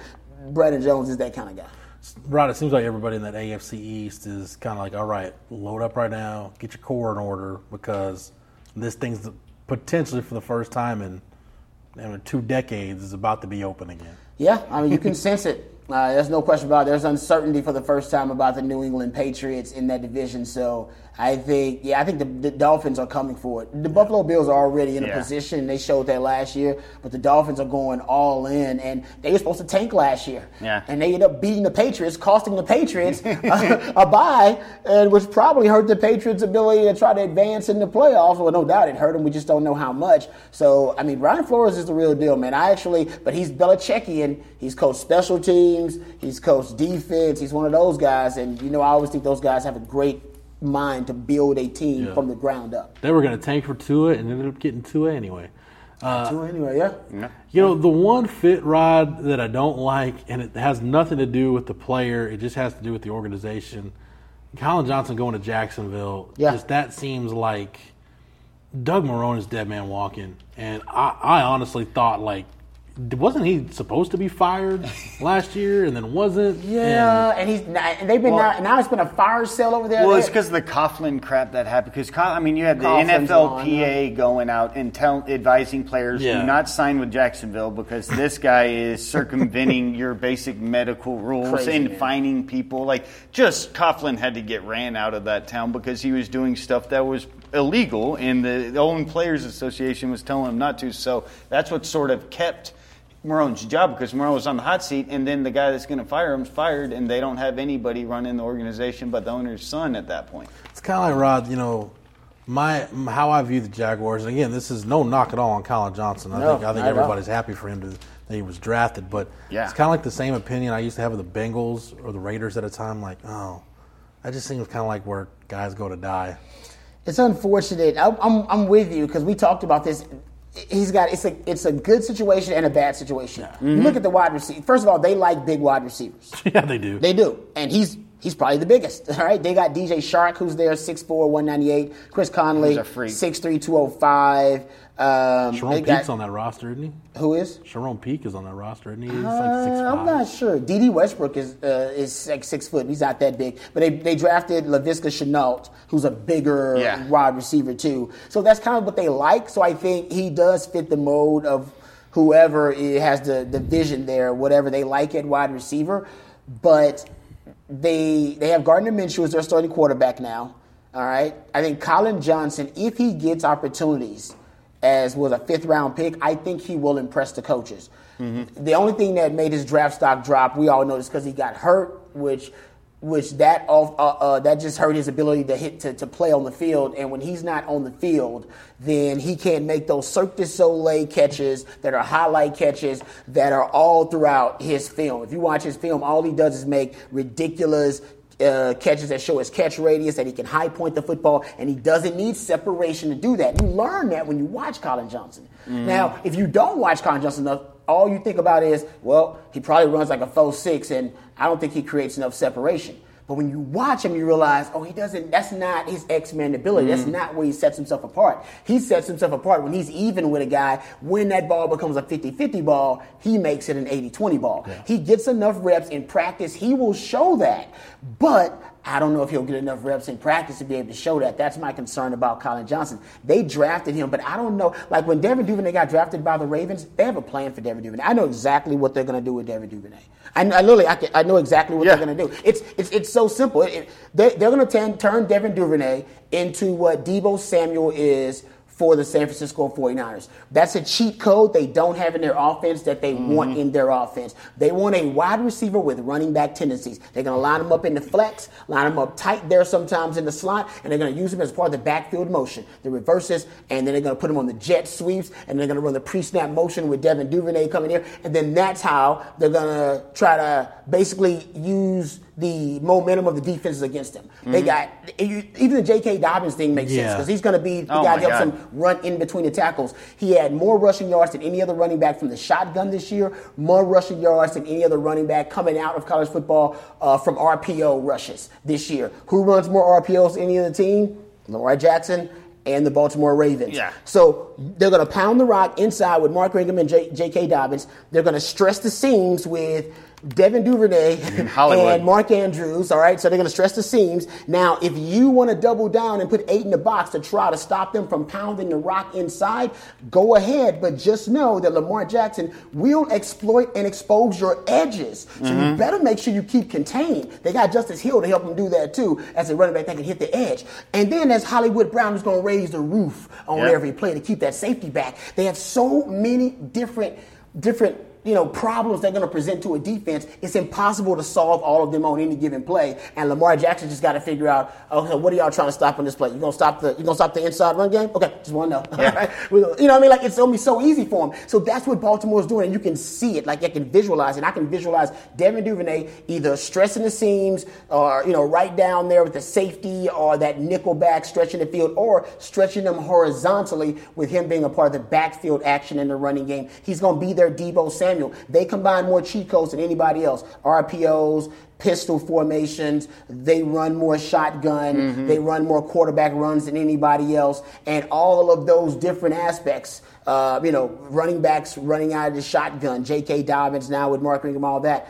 Brandon Jones is that kind of guy. Rod, it seems like everybody in that AFC East is kind of like, all right, load up right now, get your core in order because this thing's potentially for the first time in, in two decades is about to be open again. Yeah, I mean, you can sense it. Uh, there's no question about it. There's uncertainty for the first time about the New England Patriots in that division. So I think, yeah, I think the, the Dolphins are coming for it. The Buffalo Bills are already in a Yeah. position. They showed that last year, but the Dolphins are going all in, and they were supposed to tank last year. Yeah. And they ended up beating the Patriots, costing the Patriots a, a bye, and which probably hurt the Patriots' ability to try to advance in the playoffs. Well, no doubt it hurt them. We just don't know how much. So, I mean, Brian Flores is the real deal, man. I actually, but he's Belichickian. He's coached special teams. He's coached defense. He's one of those guys, and you know, I always think those guys have a great mind to build a team Yeah. from the ground up. They were going to tank for Tua and ended up getting Tua anyway. so uh, anyway, yeah. You know, the one fit rod that I don't like, and it has nothing to do with the player, it just has to do with the organization. Collin Johnson going to Jacksonville, Yeah. just that seems like Doug Marrone is dead man walking. And I, I honestly thought, like, wasn't he supposed to be fired last year and then wasn't? Yeah, and he's not, and they've been Well- now, now it's been a fire sale over there. Well, it's because of the Coughlin crap that happened. Because I mean, you had the Coughlin's NFLPA going out and tell, advising players Yeah. do not sign with Jacksonville because this guy is circumventing your basic medical rules Crazy, and man. fining people. Like, just Coughlin had to get ran out of that town because he was doing stuff that was illegal, and the, the Owen Players Association was telling him not to. So that's what sort of kept. Marrone's job because Marrone was on the hot seat, and then the guy that's going to fire him's fired, and they don't have anybody running the organization but the owner's son at that point. It's kind of like Rod, you know, my how I view the Jaguars. And again, this is no knock at all on Collin Johnson. I No, think I think not at all. everybody's happy for him to, that he was drafted. But Yeah. it's kind of like the same opinion I used to have of the Bengals or the Raiders at a time. Like, oh, that just seems kind of like where guys go to die. It's unfortunate. I, I'm I'm with you because we talked about this. He's got it's a it's a good situation and a bad situation. You look at the wide receiver. First of all, they like big wide receivers. yeah, they do. They do, and he's He's probably the biggest. All right, they got DJ Chark, who's there, 6'4", 198. Chris Conley, He's a freak. 6'3", 205. Um, they Sharon got- Peak's on that roster, isn't he? Who is? Sharon Peak is on that roster, isn't he? He's Uh, like six I'm not sure. Dede Westbrook is uh, is like six foot. He's not that big. But they, they drafted Laviska Shenault, who's a bigger Yeah. wide receiver too. So that's kind of what they like. So I think he does fit the mode of whoever has the, the vision there, whatever they like at wide receiver. But they they have Gardner Minshew as their starting quarterback now. All right. I think Collin Johnson, if he gets opportunities as was a fifth round pick, I think he will impress the coaches. The only thing that made his draft stock drop, we all know, is because he got hurt, which which that off, uh, uh, that just hurt his ability to hit to, to play on the field. And when he's not on the field, then he can't make those Cirque du Soleil catches that are highlight catches that are all throughout his film. If you watch his film, all he does is make ridiculous uh, catches that show his catch radius, that he can high point the football, and he doesn't need separation to do that. You learn that when you watch Collin Johnson. Now, if you don't watch Collin Johnson enough, all you think about is, well, he probably runs like a 4-6, and I don't think he creates enough separation. But when you watch him, you realize, oh, he doesn't, that's not his X-Men ability. That's mm. not where he sets himself apart. He sets himself apart when he's even with a guy. When that ball becomes a 50-50 ball, he makes it an 80-20 ball. He gets enough reps in practice. He will show that. But I don't know if he'll get enough reps in practice to be able to show that. That's my concern about Collin Johnson. They drafted him, but I don't know. Like when Devin Duvernay got drafted by the Ravens, they have a plan for Devin Duvernay. I know exactly what they're going to do with Devin Duvernay. I, I literally, I, can, I know exactly what Yeah. they're going to do. It's, it's, it's so simple. It, it- they, they're going to turn Devin Duvernay into what Deebo Samuel is for the San Francisco 49ers. That's a cheat code they don't have in their offense that they mm-hmm. want in their offense. They want a wide receiver with running back tendencies. They're going to line them up in the flex, line them up tight there sometimes in the slot, and they're going to use them as part of the backfield motion, the reverses, and then they're going to put them on the jet sweeps, and they're going to run the pre-snap motion with Devin Duvernay coming here, and then that's how they're going to try to basically use the momentum of the defenses against them. They got even the J.K. Dobbins thing makes sense because he's going to be the Oh guy that helps God. him run in between the tackles. He had more rushing yards than any other running back from the shotgun this year, more rushing yards than any other running back coming out of college football uh, from RPO rushes this year. Who runs more RPOs than any other team? Lamar Jackson and the Baltimore Ravens. Yeah. So they're going to pound the rock inside with Mark Ingram and J- J.K. Dobbins. They're going to stress the seams with Devin Duvernay Hollywood. and Mark Andrews. All right, so they're going to stress the seams. Now, if you want to double down and put eight in the box to try to stop them from pounding the rock inside, go ahead. But just know that Lamar Jackson will exploit and expose your edges. So you mm-hmm. better make sure you keep contained. They got Justice Hill to help them do that too, as a running back that can hit the edge. And then as Hollywood Brown is going to raise the roof on Yeah. every play to keep that safety back. They have so many different different you know problems they're going to present to a defense. It's impossible to solve all of them on any given play. And Lamar Jackson just got to figure out, okay, what are y'all trying to stop on this play? You gonna stop the you gonna stop the inside run game? Okay, just want to know. Right? We- You know what I mean? Like it's gonna be so easy for him. So that's what Baltimore's doing, and you can see it. Like I can visualize it. I can visualize Devin Duvernay either stressing the seams, or you know, right down there with the safety, or that nickel back stretching the field, or stretching them horizontally with him being a part of the backfield action in the running game. He's going to be their Deebo Samuel. They combine more cheat codes than anybody else. RPOs, pistol formations. They run more shotgun. They run more quarterback runs than anybody else. And all of those different aspects, uh, you know, running backs running out of the shotgun, J.K. Dobbins now with Mark Ingram, all that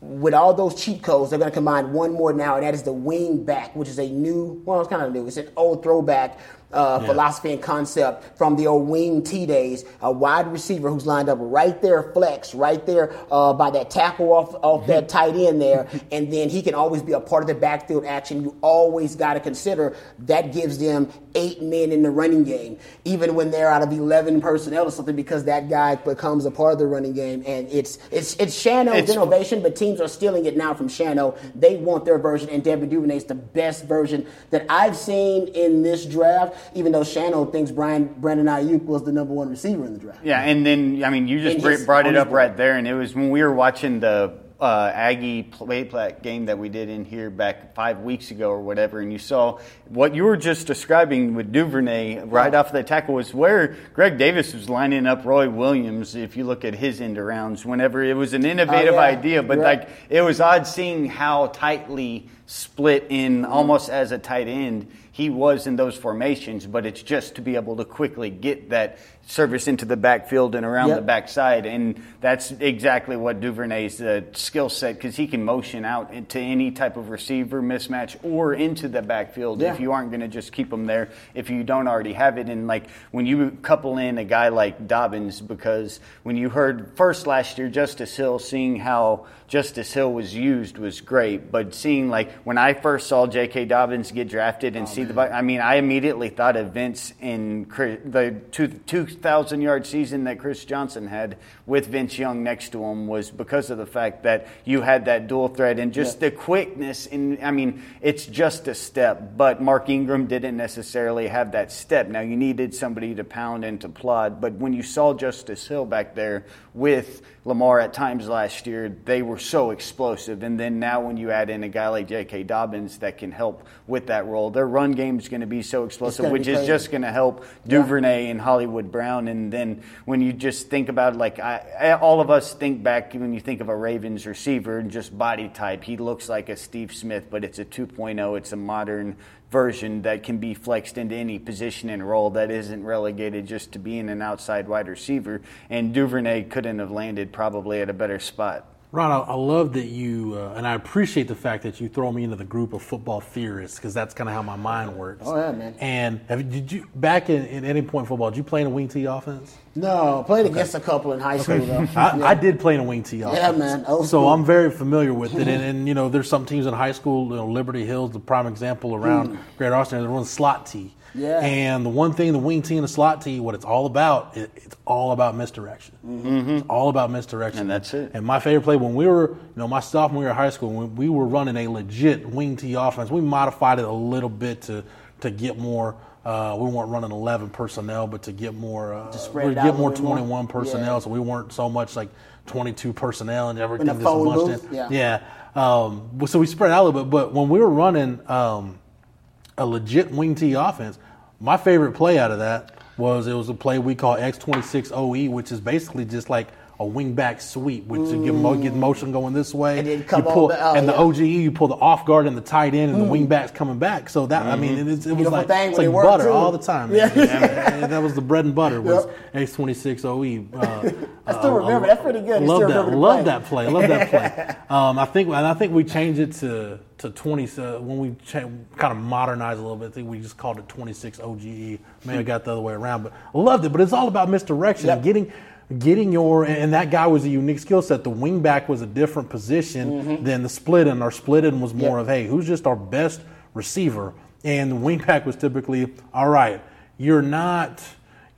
with all those cheat codes, they're going to combine one more now, and that is the wing back, which is a new, well, it's kind of new. It's an old throwback uh, philosophy and concept from the old wing T days. A wide receiver who's lined up right there, flex, right there uh, by that tackle off, off that tight end there, and then he can always be a part of the backfield action. You always got to consider that gives them eight men in the running game, even when they're out of 11 personnel or something, because that guy becomes a part of the running game. And it's it's it's Shano's innovation, but teams are stealing it now from Shano. They want their version, and Devin Duvernay is the best version that I've seen in this draft. Even though Shano thinks Brian Brandon Aiyuk was the number one receiver in the draft. Yeah, and then I mean, you just brought it up board. right there, and it was when we were watching the uh, Aggie play play game that we did in here back five weeks ago or whatever, and you saw what you were just describing with Duvernay right off the tackle was where Greg Davis was lining up Roy Williams. If you look at his end arounds, whenever it was an innovative Oh, yeah. idea, but right. like it was odd seeing how tightly split in almost as a tight end. He was in those formations, but it's just to be able to quickly get that service into the backfield and around Yep. the backside, and that's exactly what Duvernay's uh, skill set because he can motion out into any type of receiver mismatch or into the backfield Yeah. if you aren't going to just keep him there if you don't already have it. And like when you couple in a guy like Dobbins, because when you heard first last year Justice Hill, seeing how Justice Hill was used was great, but seeing like when I first saw J.K. Dobbins get drafted and see the, I mean, I immediately thought of Vince and Chris- the two two thousand yard season that Chris Johnson had with Vince Young next to him was because of the fact that you had that dual threat and just the quickness. And I mean, it's just a step, but Mark Ingram didn't necessarily have that step. Now you needed somebody to pound and to plod, but when you saw Justice Hill back there with Lamar at times last year, they were so explosive. And then now when you add in a guy like J.K. Dobbins that can help with that role, their run game is going to be so explosive, which is just going to help Duvernay and Hollywood Brown. And then when you just think about like I, I- all of us think back when you think of a Ravens receiver and just body type, he looks like a Steve Smith, but it's a 2.0. It's a modern version that can be flexed into any position and role that isn't relegated just to being an outside wide receiver. And Duvernay couldn't have landed probably at a better spot. Ron, I, I love that you, uh, and I appreciate the fact that you throw me into the group of football theorists because that's kind of how my mind works. Oh, yeah, man. And have, did you back in, in any point in football? Did you play in a wing T offense? No, played against a couple in high school though. I, Yeah. I did play in a wing T offense. Yeah, man. Old so school. I'm very familiar with it. And, and you know, there's some teams in high school, you know, Liberty Hills, the prime example around Great Austin, they run slot T. Yeah. And the one thing, the wing T and the slot T, what it's all about, it, it's all about misdirection. It's all about misdirection. And that's it. And my favorite play when we were, you know, my sophomore year of high school, when we were running a legit wing T offense, we modified it a little bit to to get more. Uh, we weren't running 11 personnel, but to get more, uh, spread we it out get more little more. 21 personnel. Yeah. So we weren't so much like 22 personnel and everything just bunched in. Yeah. Yeah. Um, so we spread out a little bit. But when we were running um, a legit wing T offense, my favorite play out of that was it was a play we call X26 OE, which is basically just like a wing back sweep, which you get, mo- get motion going this way. And then come you pull, the- oh, and the yeah. Hmm. OGE, you pull the off guard and the tight end, and the wing back's coming back. So that I mean, it, is- it was like thing it's like it butter too. all the time. Man. And that was the bread and butter was X26 OE. Uh, I still remember. That's pretty good. Love that. Love play. that play. Love that play. um, I think, and I think we changed it to to twenty uh, when we cha- kind of modernized a little bit. I think we just called it twenty six OGE. Maybe I got the other way around, but I loved it. But it's all about misdirection and Yep. getting. Getting your and that guy was a unique skill set. The wingback was a different position Mm-hmm. than the split end. Our split end was more Yep. of hey, who's just our best receiver, and the wingback was typically all right. You're not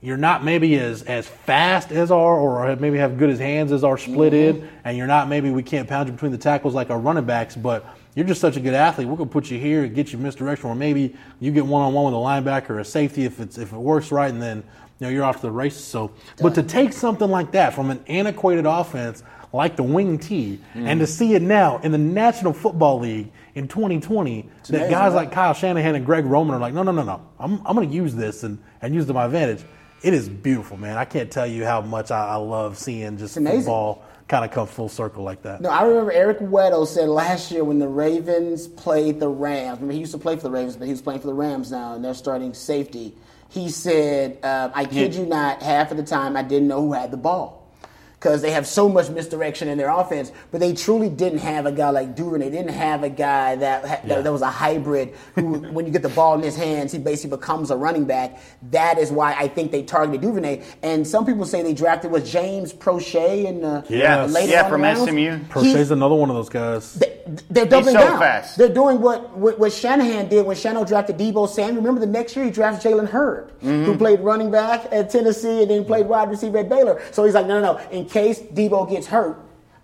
you're not maybe as as fast as our or maybe have good as hands as our split Mm-hmm. in, and you're not maybe we can't pound you between the tackles like our running backs, but you're just such a good athlete. We're gonna put you here and get you misdirection, or maybe you get one on one with a linebacker or a safety if it's if it works right, and then you know you're off to the races. So, but to take something like that from an antiquated offense like the wing T, and to see it now in the National Football League in 2020, that amazing, guys right? like Kyle Shanahan and Greg Roman are like, no, no, no, no, I'm I'm gonna use this and and use it to my advantage. It is beautiful, man. I can't tell you how much I, I love seeing just football kind of come full circle like that. No, I remember Eric Weddle said last year when the Ravens played the Rams. Remember, he used to play for the Ravens, but he was playing for the Rams now, and they're starting safety. He said, uh, "I kid you not, half of the time I didn't know who had the ball." Because they have so much misdirection in their offense, but they truly didn't have a guy like Duvernay. They didn't have a guy that that, Yeah. that was a hybrid who, when you get the ball in his hands, he basically becomes a running back. That is why I think they targeted Duvernay. And some people say they drafted was James Proche in the Yeah, later yeah, from rounds. SMU. Proche's another one of those guys. They, they're doubling so down. fast. They're doing what, what what Shanahan did when Shanahan drafted Deebo Samuel. Remember the next year he drafted Jalen Hurd, Mm-hmm. who played running back at Tennessee and then played wide receiver at Baylor. So he's like, no, no, no. In case Deebo gets hurt,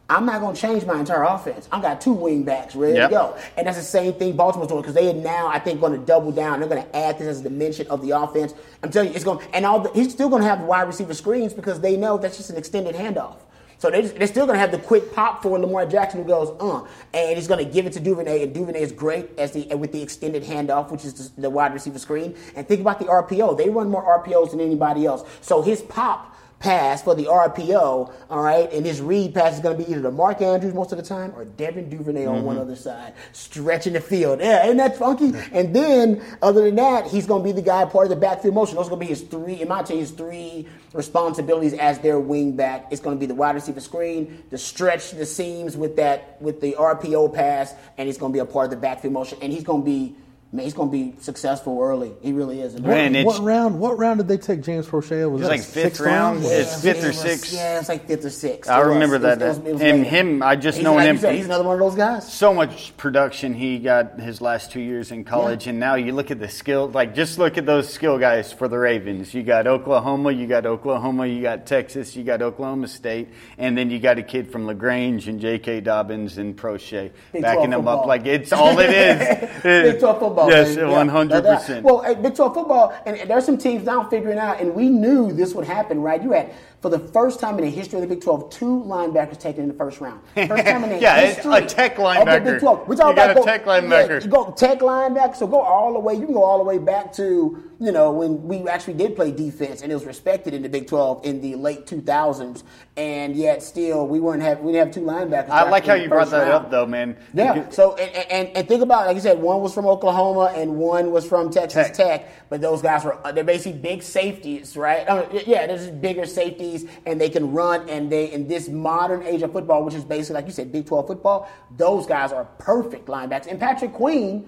I'm not going to change my entire offense. I got two wing backs ready Yep. to go. And that's the same thing Baltimore's doing because they are now, I think, going to double down. They're going to add this as a dimension of the offense. I'm telling you, it's going. And all the, he's still going to have wide receiver screens because they know that's just an extended handoff. So they they're still going to have the quick pop for Lamar Jackson who goes, uh, and he's going to give it to Duvernay, and Duvernay is great as the with the extended handoff, which is the, the wide receiver screen. And think about the RPO; they run more RPOs than anybody else. So his pop pass for the RPO, all right, and his read pass is going to be either to Mark Andrews most of the time or Devin Duvernay on one mm-hmm. other side, stretching the field. Yeah, isn't that funky? And then, other than that, he's going to be the guy part of the backfield motion. Those are going to be his three, in my opinion, his three responsibilities as their wing back. It's going to be the wide receiver screen, the stretch the seams with that with the RPO pass, and he's going to be a part of the backfield motion. And he's going to be man, he's going to be successful early. He really is. And Man, it's- what round? What round did they take James Proche? Was It's that like sixth fifth round. round? It's fifth it or was- sixth. Yeah, it's like fifth or sixth. I It was. remember was- that. it was- it was and later. him, I just He's know like him. you said, he's another one of those guys. so much production he got his last two years in college, Yeah. and now you look at the skill. Like just look at those skill guys for the Ravens. You got Oklahoma, you got Oklahoma, you got Texas, you got Oklahoma State, and then you got a kid from Lagrange and J.K. Dobbins and Proche backing 12 them up. Like it's all it is. Big 12 football. Yes. Yeah. one hundred percent. Well, Big 12 football, and and there's some teams now figuring out, and we knew this would happen, right? You had, for the first time in the history of the Big 12, two linebackers taken in the first round. First time in the Yeah, history a tech of the linebacker. Big 12. We're talking You got about a tech linebacker. Yeah, go tech linebacker, so go all the way. You can go all the way back to, you know, when we actually did play defense, and it was respected in the Big 12 in the late 2000s, and yet still we weren't have we didn't have two linebackers. I like how you brought that round. up, though, man. Yeah. Because- So and, and, and think about it, like you said, one was from Oklahoma and one was from Texas Tech. Tech. But those guys were uh, they're basically big safeties, right? I mean, yeah, they're just bigger safeties, and they can run. And they in this modern age of football, which is basically like you said, Big Twelve football, those guys are perfect linebackers. And Patrick Queen.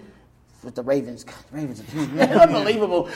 With the Ravens, God, the Ravens are unbelievable.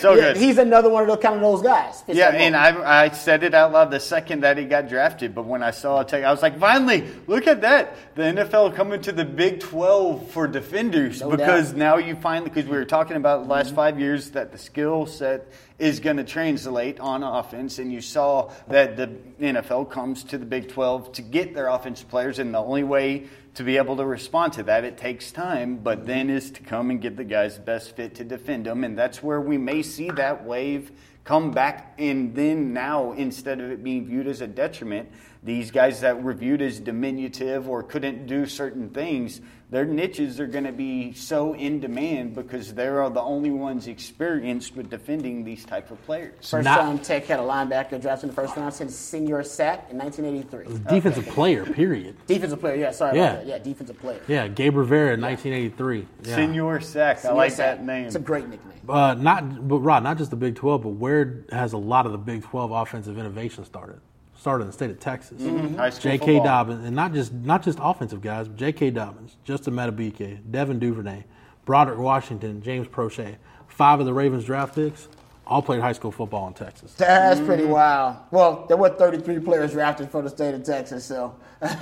So good. He's another one of those kind of those guys. Fits Yeah, and. I, I said it out loud the second that he got drafted. But when I saw it, I was like, finally, look at that. The NFL coming to the Big 12 for defenders No because doubt. now you finally, because we were talking about the last mm-hmm. five years that the skill set is going to translate on offense. And you saw that the NFL comes to the Big 12 to get their offensive players. And the only way to be able to respond to that, it takes time, but then is to come and get the guys the best fit to defend them. And that's where we may see that wave come back and then now instead of it being viewed as a detriment these guys that were viewed as diminutive or couldn't do certain things their niches are going to be so in demand because they are the only ones experienced with defending these type of players First Not- time Tech had a linebacker drafted in the first round since Senor Sack in 1983. Defensive player, period. Defensive player, yeah, sorry Yeah. about that. Yeah, defensive player. Yeah, Gabe Rivera in 1983. Yeah. Senor Sack, I Senior like Sack. that name. It's a great nickname. Uh, not, but Rod, not just the Big 12, but where has a lot of the Big 12 offensive innovation started? Started in the state of Texas. High school J.K. football. Dobbins, and not just not just offensive guys, but J.K. Dobbins, Justin Madubuike, Devin Duvernay, Broderick Washington, James Proche. Five of the Ravens draft picks all played high school football in Texas. That's pretty Mm-hmm. wild. Well, there were 33 players drafted for the state of Texas, so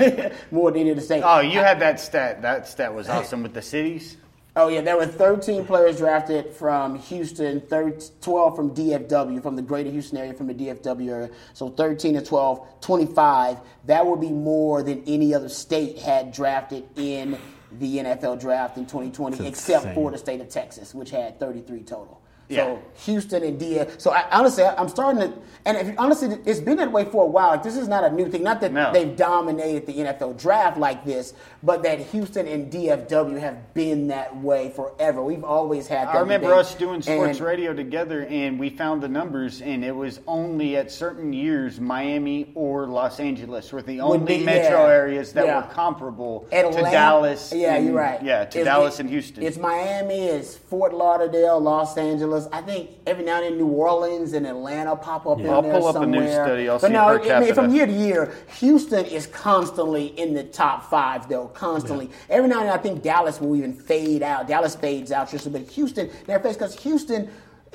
more than any of the state. oh you had that stat that stat was awesome with the cities Oh yeah, there were 13 players drafted from Houston, 13, 12 from DFW, from the greater Houston area, from the DFW area. So 13 to 12, 25. That would be more than any other state had drafted in the NFL draft in 2020, That's except insane. for the state of Texas, which had 33 total. Yeah. So Houston and DF. So I, honestly, I'm starting to, and if, honestly, it's been that way for a while. Like, this is not a new thing. Not that No. they've dominated the NFL draft like this, but that Houston and DFW have been that way forever. We've always had. That I remember us doing sports And- radio together, and we found the numbers, and it was only at certain years Miami or Los Angeles were the only metro yeah. areas that Yeah. were comparable Atlanta, to Dallas. Yeah, and- you're right. Yeah, to It's- Dallas and Houston. It's Miami, it's Fort Lauderdale, Los Angeles. I think every now and then New Orleans and Atlanta pop up in I'll there pull up a somewhere. news study. I'll but see no, per I mean, from year to year, Houston is constantly in the top five, though. Constantly. Every now and then, I think Dallas will even fade out. Dallas fades out just a bit. Houston, they're faced because Houston.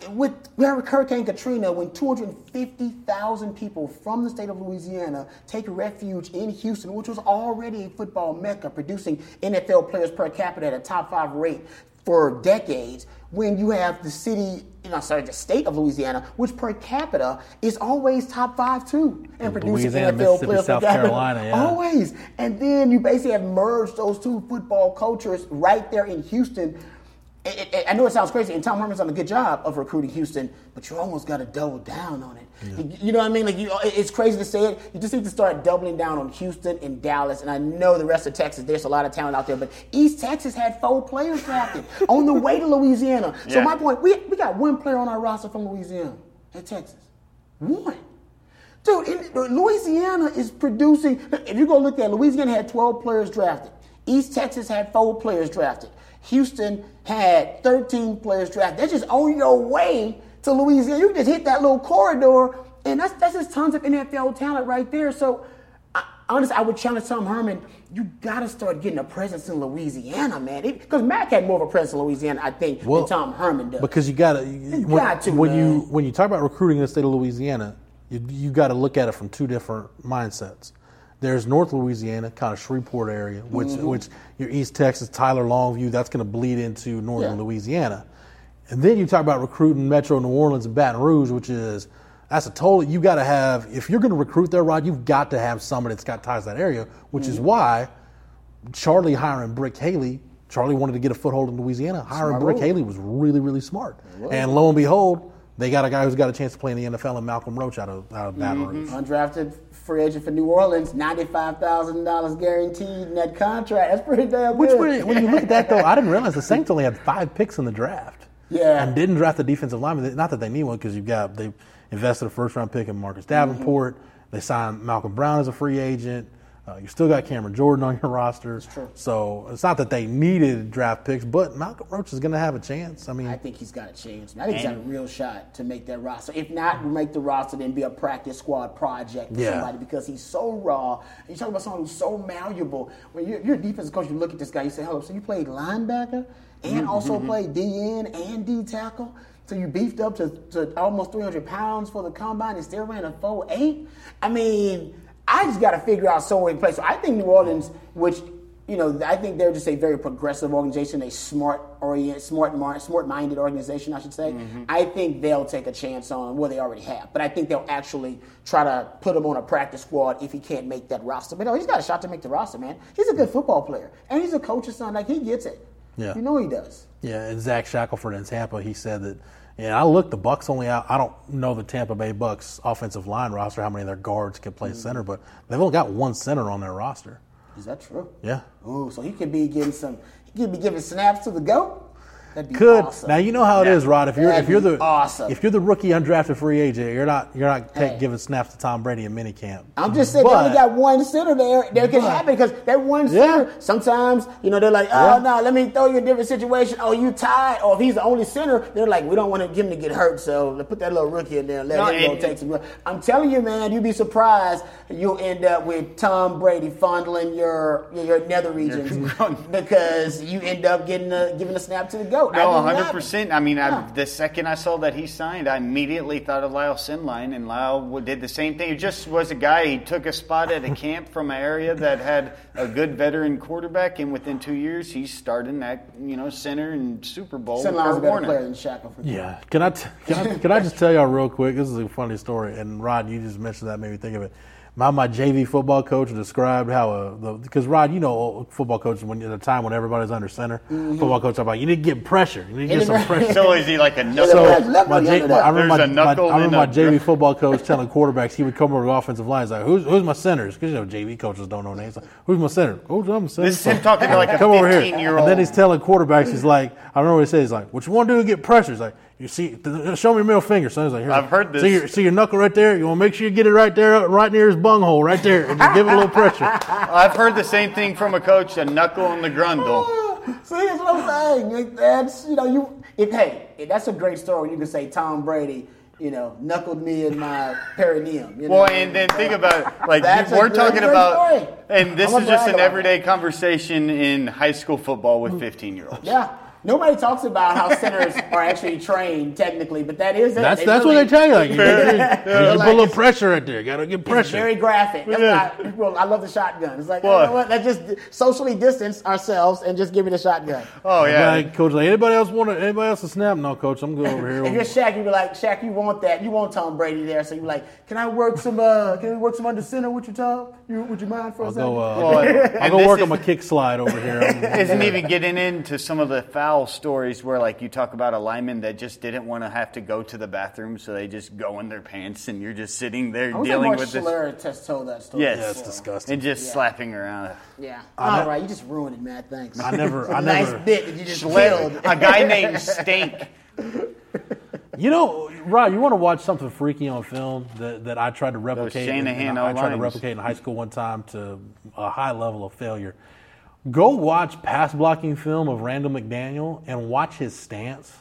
With Hurricane Katrina, when 250,000 people from the state of Louisiana take refuge in Houston, which was already a football mecca, producing NFL players per capita at a top five rate for decades, when you have the city, you know, sorry, the state of Louisiana, which per capita is always top five too, and producing Louisiana, NFL players South. Carolina, yeah. Always. And then you basically have merged those two football cultures right there in Houston. It- it- I know it sounds crazy, and Tom Herman's done a good job of recruiting Houston, but you almost got to double down on it. You- You know what I mean? Like you, it's crazy to say it. You just need to start doubling down on Houston and Dallas. And I know the rest of Texas. There's a lot of talent out there, but East Texas had four players drafted on the way to Louisiana. So Yeah. my point, we we got one player on our roster from Louisiana at Texas, one. Dude, in, uh, Louisiana is producing. If you go look at Louisiana had 12 players drafted. East Texas had four players drafted. Houston had 13 players drafted. That's just on your way to Louisiana. You can just hit that little corridor, and that's that's just tons of NFL talent right there. So, I, honestly, I would challenge Tom Herman. You got to start getting a presence in Louisiana, man. Because Mack had more of a presence in Louisiana, I think, Well, than Tom Herman does. Because you got to You when, got to, when you when you talk about recruiting in the state of Louisiana, you, you got to look at it from two different mindsets. There's North Louisiana, kind of Shreveport area, which Mhm. which your East Texas, Tyler, Longview, that's going to bleed into Northern Yeah. Louisiana, and then you talk about recruiting Metro New Orleans and Baton Rouge, which is that's a total. You got to have if you're going to recruit there, Rod, you've got to have somebody that's got ties to that area, which is Mhm. why Charlie hiring Brick Haley. Charlie wanted to get a foothold in Louisiana. Hiring Brick move. Haley was really, really smart. And lo and behold, they got a guy who's got a chance to play in the NFL and Malcolm Roach out of, out of Baton Mm-hmm. Rouge. Undrafted free agent for New Orleans, ninety-five thousand dollars guaranteed in that contract. That's pretty damn Which, good. when when you look at that, though, I didn't realize the Saints only had five picks in the draft. Yeah. And didn't draft a defensive lineman. Not that they need one because you've got, they invested a first round pick in Marcus Davenport. They signed Malcolm Brown as a free agent. Uh, you still got Cameron Jordan on your roster. true. So it's not that they needed draft picks, but Malcolm Roach is going to have a chance. I mean, I think he's got a chance. I think he's got a real shot to make that roster. If not, make the roster, then be a practice squad project for Yeah. somebody because he's so raw. You talk about someone who's so malleable. When you're, you're a defensive coach, you look at this guy, you say, "Hello, so you played linebacker and also Mm-hmm. played DN and D tackle." So you beefed up to, to almost 300 pounds for the combine and still ran a 4.8? I mean, I just got to figure out somewhere to play. So I think New Orleans, which you know, I think they're just a very progressive organization, a smart orient, smart, mar- smart-minded organization, I should say. Mm-hmm. I think they'll take a chance on what they already have, but I think they'll actually try to put him on a practice squad if he can't make that roster. But no, he's got a shot to make the roster, man. He's a good football player, and he's a coach's son. Like he gets it. Yeah. you know he does. Yeah, and Zach Shackelford in Tampa, he said that. Yeah, I look, The Bucks only out. I don't know the Tampa Bay Bucks offensive line roster, how many of their guards can play hmm. center, but they've only got one center on their roster. Is that true? Yeah, Ooh, so he could be getting some. He could be giving snaps to the goat. That'd be could. awesome. Now you know how it is, Rod. If you're That'd if you're the awesome. if you're the rookie undrafted free agent, you're not you're not take, Hey. giving snaps to Tom Brady in minicamp. I'm just saying, they only got one center there. That can happen because that one center, sometimes, you know, they're like, oh, Yeah. no, let me throw you a different situation. Oh, you tied. Or if he's the only center, they're like, we don't want him to get hurt, so let's put that little rookie in there let No, him go take some. I'm telling you, man, you'd be surprised. You'll end up with Tom Brady fondling your your nether regions because you end up getting a, giving a snap to the GOAT. No, I mean, hundred percent. I mean, I, the second I saw that he signed, I immediately thought of Lyle Sendlein, and Lyle did the same thing. He just was a guy. He took a spot at a camp from an area that had a good veteran quarterback, and within two years, he's starting at you know center and Super Bowl. with Sendlein's a better Warner. player than Shackelford. Yeah. Can I, t- can I can I just tell y'all real quick? This is a funny story. And Rod, you just mentioned that, made me think of it. My my JV football coach described how uh, because Rod, you know, football coaches when at a time when everybody's under center, Mhm. football coach talk about you need to get pressure, you need to get some pressure. So is he like a knuckle? So my, J, my, I remember, my, my, I remember my JV football coach telling quarterbacks he would come over to the offensive line. He's like, "Who's who's my centers?" Because you know JV coaches don't know names. Like, who's my center? Who's I'm a center. This is him talking to like a come over here. 15-year-old. And then he's telling quarterbacks, he's like, I remember what he said. He's like, "What you want to do to get pressure?" He's like, "You see, show me your middle finger." So he's like, Here, I've heard this. See your, see your knuckle right there. You want to make sure you get it right there, right near his bunghole, right there, and just give it a little pressure. I've heard the same thing from a coach: a knuckle and the grundle. See, that's what I'm saying. That's you know you. If, hey, if that's a great story. You can say Tom Brady, you know, knuckled me in my perineum. You know? Well, and then think about it, like That's we're great- talking great about, story. and this I'ma is just an about everyday conversation in high school football with mm. 15 year olds. Yeah. Nobody talks about how centers are actually trained technically, but that is it. That's They that's really- what they tell you. Like, you, They're you, you, like, put a little pressure right there. Got to get It's pressure. very graphic. That's Yeah. why people, I love the shotgun. It's like, What? you know what? Let's just socially distance ourselves and just give me the shotgun. Oh Like, coach, like anybody else want to, anybody else to snap? No, coach, I'm good over here. If you're Shaq, you be like, Shaq, you want that? You want Tom Brady there? So you be like, can I work some? Uh, can we work some under center with you, Tom? You, would you mind for a I'll second? go. Uh, Well, I'll and go work is- on my kick slide over here. I'm- Isn't even getting into some of the foul stories where, like, you talk about a lineman that just didn't want to have to go to the bathroom, so they just go in their pants, and you're just sitting there I was dealing Mark with this. Schler has told that story. Yes, before. And just Yeah. slapping around. Yeah. I All ne- right, you just ruined it, man. Thanks. I never- It's a I nice never- bit that you just Schler- killed. a guy named Stink. You know, Rod, you want to watch something freaky on film that, that I tried to replicate? and- Shanahan and I tried to replicate in high school one time to a high level of failure. Go watch pass blocking film of Randall McDaniel and watch his stance.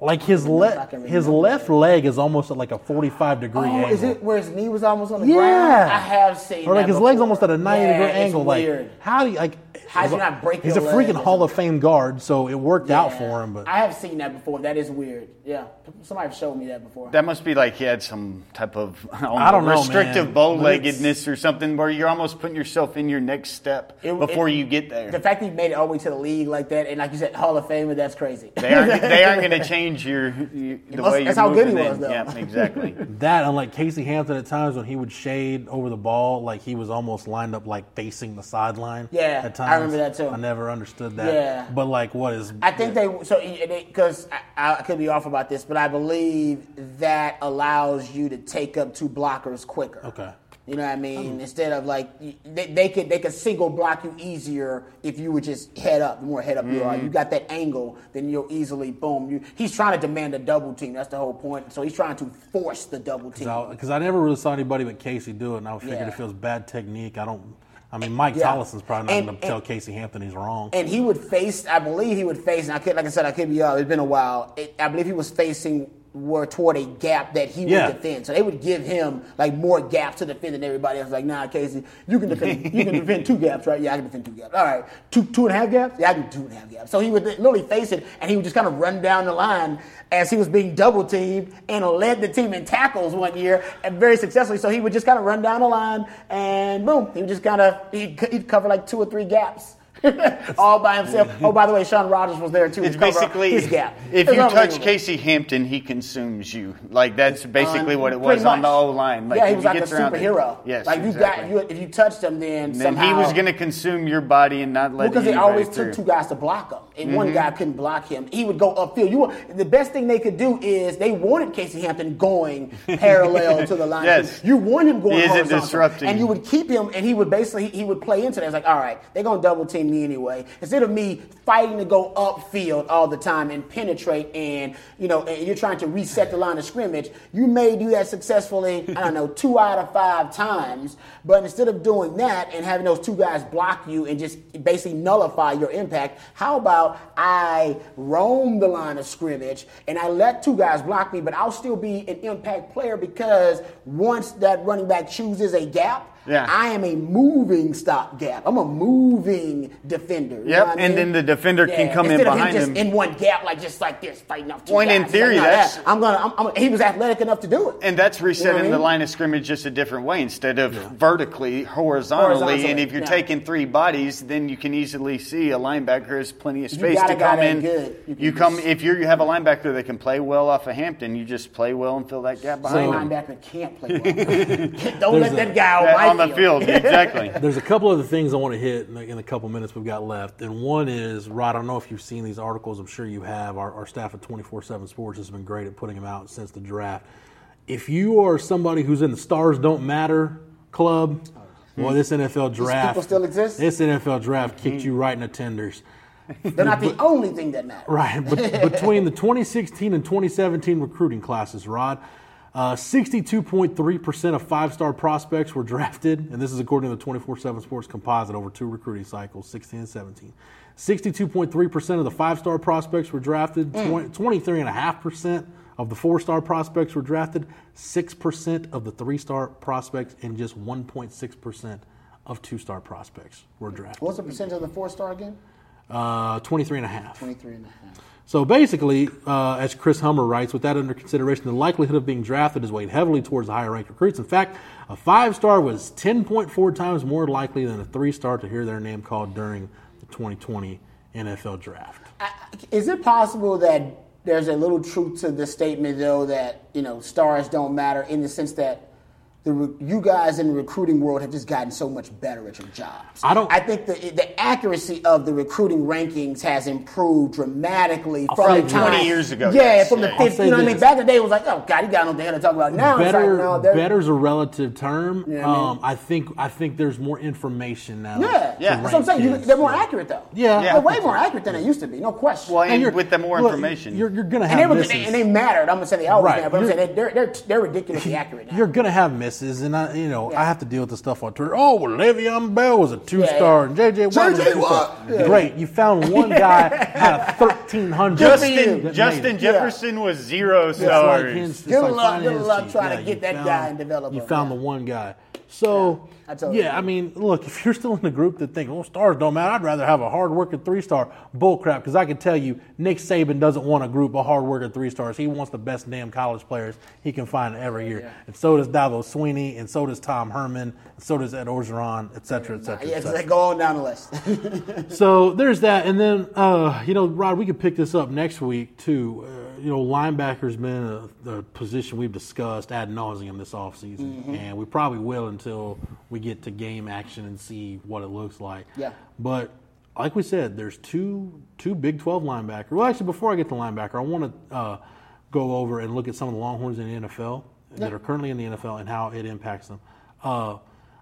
Like his I le- can his left leg is almost at like a forty five degree Oh, angle. is it where his knee was almost on the Yeah. ground? I have seen or like that his legs almost at a ninety Yeah, degree it's angle. Like weird. how do you like? How do you not break He's your a leg freaking Hall of Fame guard, so it worked out for him. But I have seen that before. That is weird. Yeah, somebody showed me that before. That must be like he had some type of I don't, I don't know, restrictive bow-leggedness or something where you're almost putting yourself in your next step It- before it- you get there. The fact that he made it all the way to the league like that, and like you said, Hall of Famer, that's crazy. They aren't, they aren't going to change your, you, the must- way you're that's how good he was, in. though. Yeah, exactly. That, unlike Casey Hampton, at times when he would shade over the ball, like he was almost lined up like facing the sideline. Yeah, at times I remember that too. I never understood that. Yeah. but like, what is? I think they so because I, I could be off about this, but I believe that allows you to take up two blockers quicker. Okay. You know what I mean? Hmm. Instead of like they, they could they could single block you easier if you would just head up. The more head up you are, hmm. you got that angle, then you'll easily boom. You, he's trying to demand a double team. That's the whole point. So he's trying to force the double team. Because I, never really saw anybody but Casey do it, and I figured Yeah. if it was bad technique, I don't. I mean, Mike Yeah. Tomlin's probably not going to tell Casey Hampton he's wrong. and he would face. I believe he would face. And I could, like I said, I could be off. It's been a while. It, I believe he was facing were toward a gap that he Yeah. would defend. So they would give him like more gaps to defend than everybody else. Like, nah, Casey, you can defend. you can defend two gaps, right? Yeah, I can defend two gaps. All right, two two and a half gaps. Yeah, I can do two and a half gaps. So he would literally face it, and he would just kind of run down the line as he was being double teamed and led the team in tackles one year and very successfully. So he would just kind of run down the line and boom, he would just kind of he'd, he'd cover like two or three gaps. all by himself. Oh, by the way, Sean Rogers was there too. It's to basically his gap. if It's you touch. Casey Hampton, he consumes you. Like that's basically Um, what it was on the. O line. Like yeah, he was like a around it- superhero. Yes, like you exactly. got you if you touched him, then And then somehow he was going to consume your body and not let you because they always through. took two guys to block him, and one Mhm. guy couldn't block him. He would go upfield. You want- the best thing they could do is they wanted Casey Hampton going parallel to the line. Yes. you want him going horizontal, disrupting. and you would keep him, and he would basically he would play into that. It's like, all right, they're gonna double team me anyway. Instead of me fighting to go upfield all the time and penetrate, and you know, and you're trying to reset the line of scrimmage. You may do that successfully. I don't know, two out of five times. But instead of doing that and having those two guys block you and just basically nullify your impact, how about I roam the line of scrimmage and I let two guys block me, but I'll still be an impact player because once that running back chooses a gap. Yeah. I am a moving stop gap. I'm a moving defender. You know Yep, what I and mean? then the defender can come in Instead of behind just him. in one gap, like just like this, fighting off two Well, and in theory, Like, no, that's- that- I'm gonna. I'm, I'm, he was athletic enough to do it. And that's resetting You know what I the mean? line of scrimmage just a different way instead of vertically, horizontally. Horizontally, And if you're yeah. taking three bodies, then you can easily see a linebacker has plenty of space got to come in. good, you You, can come if you're, you have a linebacker that can play well off of Hampton, you just play well and fill that gap Playing behind him. linebacker can't play well. Don't let that a- guy on, Yeah, my on the field, exactly. There's a couple other things I want to hit in the, in the couple minutes we've got left, and one is Rod. I don't know if you've seen these articles. I'm sure you have. Our, our staff at 24/7 Sports has been great at putting them out since the draft. If you are somebody who's in the Stars Don't Matter club, well, this NFL draft people still exist? This NFL draft kicked mm-hmm. you right in the tenders. They're not the only thing that matters. Right, but between the 2016 and 2017 recruiting classes, Rod, uh, 62.3% of five star prospects were drafted, and this is according to the 24 7 Sports Composite over two recruiting cycles, 16 and 17. 62.3% of the five star prospects were drafted, mm. 23.5% of the four star prospects were drafted, 6% of the three star prospects, and just 1.6% of two star prospects were drafted. What's the percentage of the four star again? Uh, 23.5. 23.5. So basically, uh, as Chris Hummer writes, with that under consideration, the likelihood of being drafted is weighed heavily towards the higher ranked recruits. In fact, a five star was 10.4 times more likely than a three star to hear their name called during the 2020 NFL draft. Is it possible that there's a little truth to the statement, though, that you know stars don't matter in the sense that the re- you guys in the recruiting world have just gotten so much better at your jobs. I don't- I think the the accuracy of the recruiting rankings has improved dramatically I'll from say the time 20 years ago, Yeah, yes. from the Yeah. I'll 50, you know what I mean. Back in the day, it was like, oh God, you got no what the hell to talk about now. it's like, better no, they're- better's a relative term. Yeah, I mean- um, I think I think there's more information now. Yeah, Yeah. That's what I'm saying. You, they're more kids. accurate though. Yeah. they're way more accurate than they used to be. No question. Well, And and you're- with the more look, information, you're, you're gonna and have they, were, misses. and they mattered. I'm gonna say they always Right. matter, but I'm You're- saying they, they're, they're they're ridiculously accurate now. You're gonna have misses, and I, you know, Yeah. I have to deal with the stuff on Twitter. Oh, well, Le'Veon Bell was a two star, yeah. and JJ Watt was a two star. Yeah. Great, you found one guy out of thirteen hundred. Justin Justin Jefferson was zero It's like stars. his- Good like luck- good luck cheat. trying to get you that found- guy and develop You found yeah. the one guy. So I totally yeah, I mean, look, if you're still in the group that think, well, stars don't matter," I'd rather have a hard working three star. Bull crap, because I can tell you, Nick Saban doesn't want a group of hard working three stars. He wants the best damn college players he can find every year, and so does Dabo Swinney, and so does Tom Herman, and so does Ed Orgeron, et cetera, et cetera. yeah, et cetera. they go on down the list. So there's that, and then uh, you know, Rod, we could pick this up next week too. Uh, you know, linebacker's been a, a position we've discussed ad nauseum this offseason, Mm-hmm. and we probably will until we get to game action and see what it looks like. Yeah. But like we said, there's two two Big 12 linebackers. Well, actually, before I get to linebacker, I want to uh, go over and look at some of the Longhorns in the NFL that are currently in the NFL and how it impacts them. Uh,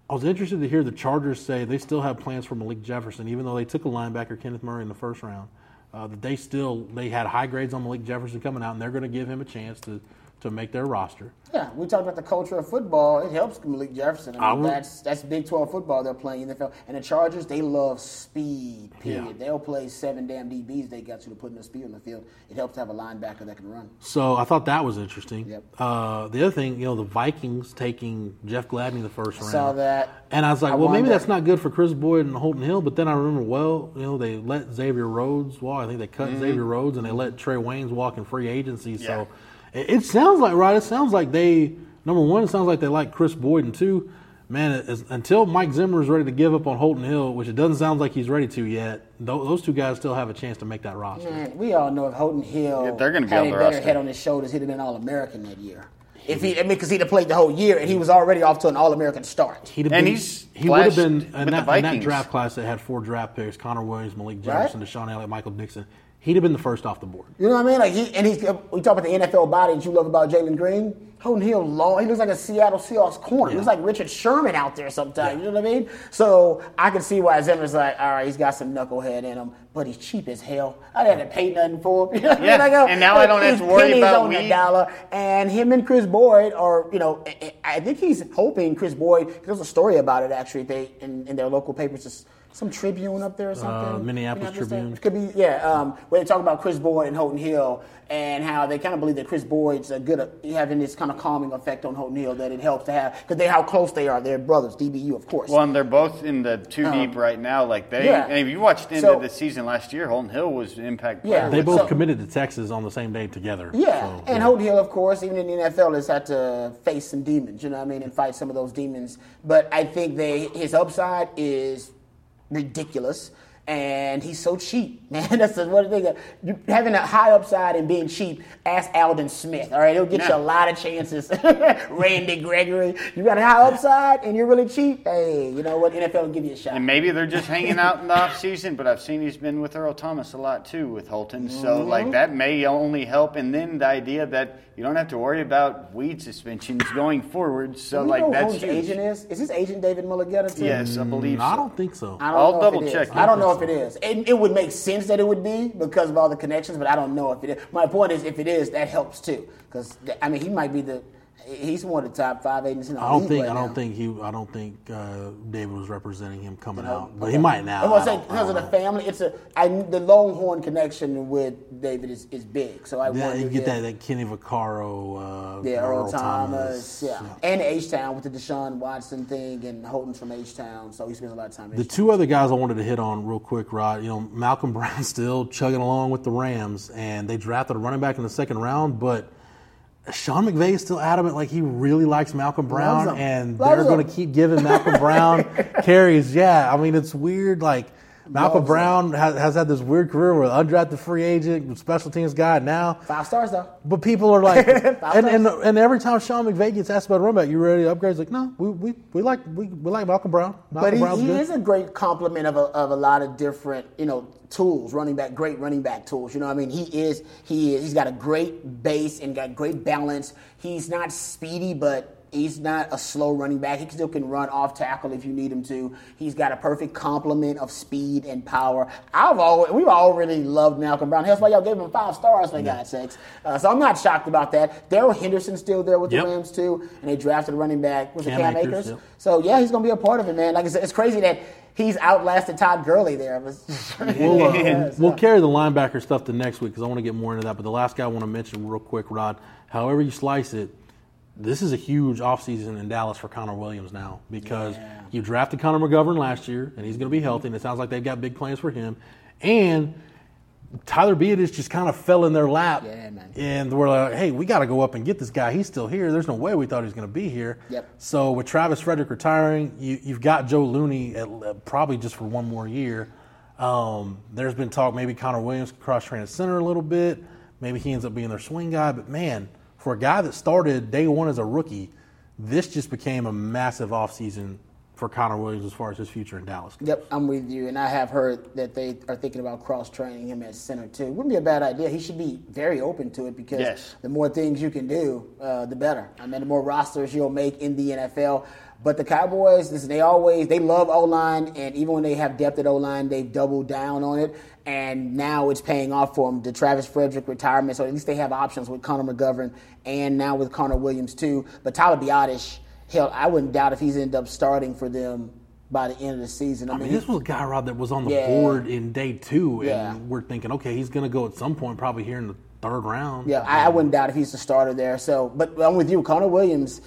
I was interested to hear the Chargers say they still have plans for Malik Jefferson, even though they took a linebacker, Kenneth Murray, in the first round. Uh, that they still they had high grades on Malik Jefferson coming out, and they're going to give him a chance to to make their roster. yeah, we talked about the culture of football. It helps Malik Jefferson. I I mean, would- that's that's Big 12 football they're playing in the NFL. And the Chargers, they love speed. Period. Yeah. They'll play seven damn DBs. They got you to put in the speed on the field. It helps to have a linebacker that can run. So I thought that was interesting. Yep. Uh, the other thing, you know, the Vikings taking Jeff Gladney the first round. Saw that. And I was like, I well, maybe that's not good for Kris Boyd and Holton Hill. But then I remember, well, you know, they let Xavier Rhodes walk. I think they cut Xavier Rhodes and they let Trey Waynes walk in free agency. So it, it sounds like, right, it sounds like they, number one, it sounds like they like Kris Boyd. And two, man, it, until Mike Zimmer is ready to give up on Holton Hill, which it doesn't sound like he's ready to yet, tho- those two guys still have a chance to make that roster. Man, we all know if Holton Hill Yeah, they're gonna be had on a the better roster. head on his shoulders, he'd have been All American that year. If he, I mean, because he'd have played the whole year and he was already off to an All American start. He'd have And been, he's he would have been with in that, in that draft class that had four draft picks: Connor Williams, Malik Jefferson, DeShon Elliott, Michael Dickson. He'd have been the first off the board. You know what I mean? Like he and he's we talk about the NFL body that you love about Jalen Green. Holton Hill long. He looks like a Seattle Seahawks corner. He looks like Richard Sherman out there sometimes. You know what I mean? So I can see why Zimmer's like, all right, he's got some knucklehead in him, but he's cheap as hell. I didn't have to pay nothing for him. You know what I mean? Yeah, and now I don't have to worry about on weed. dollar. And him and Kris Boyd are, you know, I- I think he's hoping Kris Boyd. There's a story about it actually. They in, in their local papers. Just, some Tribune up there or something. Uh, Minneapolis Tribune. It could be, yeah. Um, where they talk about Kris Boyd and Holton Hill and how they kind of believe that Kris Boyd's a good, uh, having this kind of calming effect on Holton Hill that it helps to have because they how close they are. They're brothers, DBU, of course. Well, and they're both in the two deep right now. Like they, Um, yeah. and if you watched the end So- of the season last year, Holton Hill was an impact. Yeah. player They both So- committed to Texas on the same day together. Yeah, So, and Holton Hill, of course, even in the NFL, has had to face some demons. You know what I mean, and fight some of those demons. But I think they his upside is ridiculous, and he's so cheap, man. That's the one thing. You, having a high upside and being cheap. Ask Aldon Smith. All right, he'll get you a lot of chances. Randy Gregory, you got a high upside and you're really cheap. Hey, you know what? NFL will give you a shot. And maybe they're just hanging out in the off season, but I've seen he's been with Earl Thomas a lot too with Holton. So Mm-hmm. like that may only help. And then the idea that you don't have to worry about weed suspensions going forward. So we like know who that's Holton's huge. agent is? Is his agent David Mulugheta too? Yes, I believe. Mm, I don't think so. I don't I'll know double if check is. I don't know if it is. It, it would make sense that it would be because of all the connections, but I don't know if it is. My point is, if it is, that helps too. Because I mean, he might be the. He's one of the top five agents in the I don't league think right I don't now. think he I don't think uh, David was representing him coming out, but Okay. he might now. I'm gonna say because of the family, it's a I, the Longhorn connection with David is, is big. So I Yeah, you get yeah. that, that Kenny Vaccaro, uh, Yeah, Earl, Thomas, yeah. and H Town with the Deshaun Watson thing, and Holton's from H Town, so he spends a lot of time. The H-Town. two other guys I wanted to hit on real quick, Rod. You know, Malcolm Brown still chugging along with the Rams, and they drafted a running back in the second round, but Sean McVay is still adamant like he really likes Malcolm Brown, and Loves they're going to keep giving Malcolm Brown carries. Yeah, I mean it's weird. Like Malcolm Brown has, has had this weird career where undrafted free agent, special teams guy now. Five stars though. But people are like, and, and and every time Sean McVay gets asked about a running back, you ready to upgrade? He's like, no, we, we, we like we, we like Malcolm Brown. Malcolm But he, Brown's he good. is a great complement of a, of a lot of different, you know, tools, running back, great running back tools. You know what I mean? He is, he is, he's got a great base and got great balance. He's not speedy, but he's not a slow running back. He still can run off tackle if you need him to. He's got a perfect complement of speed and power. I've always, we've already loved Malcolm Brown. That's why y'all gave him five stars, for God's sakes. Uh, so I'm not shocked about that. Darrell Henderson's still there with Yep. the Rams too, and they drafted a running back. Was Cam it Cam Akers, Akers? yep. So yeah, he's gonna be a part of it, man. Like I said, it's crazy that he's outlasted Todd Gurley there. We'll, uh, we'll carry the linebacker stuff to next week because I want to get more into that. But the last guy I want to mention real quick, Rod, however you slice it, this is a huge offseason in Dallas for Connor Williams now because you drafted Connor McGovern last year and he's going to be healthy, and it sounds like they've got big plans for him. And Tyler Biadasz just kind of fell in their lap. Yeah, man. And we're like, hey, we got to go up and get this guy. He's still here. There's no way we thought he was going to be here. Yep. So with Travis Frederick retiring, you, you've got Joe Looney at, uh, probably just for one more year. Um, there's been talk maybe Connor Williams can cross train at center a little bit. Maybe he ends up being their swing guy. But man, for a guy that started day one as a rookie, this just became a massive offseason for Connor Williams as far as his future in Dallas. Yep, I'm with you. And I have heard that they are thinking about cross training him at center too. Wouldn't be a bad idea. He should be very open to it because Yes. the more things you can do, uh, the better. I mean, the more rosters you'll make in the NFL. But the Cowboys, listen, they always they love O line, and even when they have depth at O line, they've doubled down on it. And now it's paying off for them. The Travis Frederick retirement, so at least they have options with Connor McGovern and now with Connor Williams too. But Tyler Biadasz, hell, I wouldn't doubt if he's end up starting for them by the end of the season. I mean, this was a guy, Rod, that was on the Yeah. board in day two, and Yeah. we're thinking, okay, he's going to go at some point, probably here in the third round. Yeah, I, I wouldn't doubt if he's the starter there. So, but I'm with you, Connor Williams.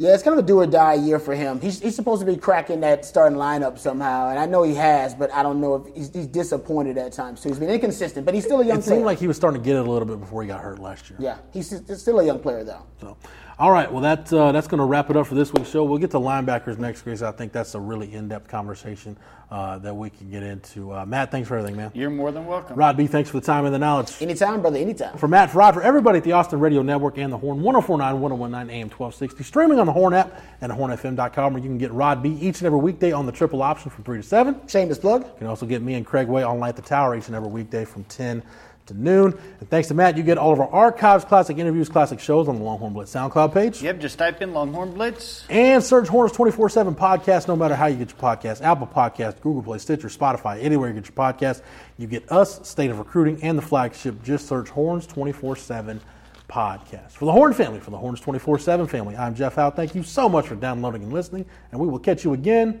Yeah, it's kind of a do or die year for him. He's, he's supposed to be cracking that starting lineup somehow, and I know he has, but I don't know if he's, he's disappointed at times too. He's been inconsistent, but he's still a young It player. seemed like he was starting to get it a little bit before he got hurt last year. yeah, he's s- still a young player though. So, all right, well, that, uh, that's going to wrap it up for this week's show. We'll get to linebackers next, Grace. I think that's a really in depth conversation uh, that we can get into. Uh, Matt, thanks for everything, man. You're more than welcome. Rod B, thanks for the time and the knowledge. Anytime, brother, anytime. For Matt, for Rod, for everybody at the Austin Radio Network and the Horn, 1049, 1019 AM 1260, streaming on the Horn app and at hornfm.com, where you can get Rod B each and every weekday on the triple option from 3 to 7. Shameless plug. You can also get me and Craig Way on Light the Tower each and every weekday from 10 to noon. And thanks to Matt, you get all of our archives, classic interviews, classic shows on the Longhorn Blitz SoundCloud page. Yep, just type in Longhorn Blitz. And search Horns 24 7 podcast no matter how you get your podcast Apple Podcast, Google Play, Stitcher, Spotify, anywhere you get your podcast. You get us, State of Recruiting, and the flagship. Just search Horns 24 7 podcast. For the Horn family, for the Horns 24 7 family, I'm Jeff Howe. Thank you so much for downloading and listening, and we will catch you again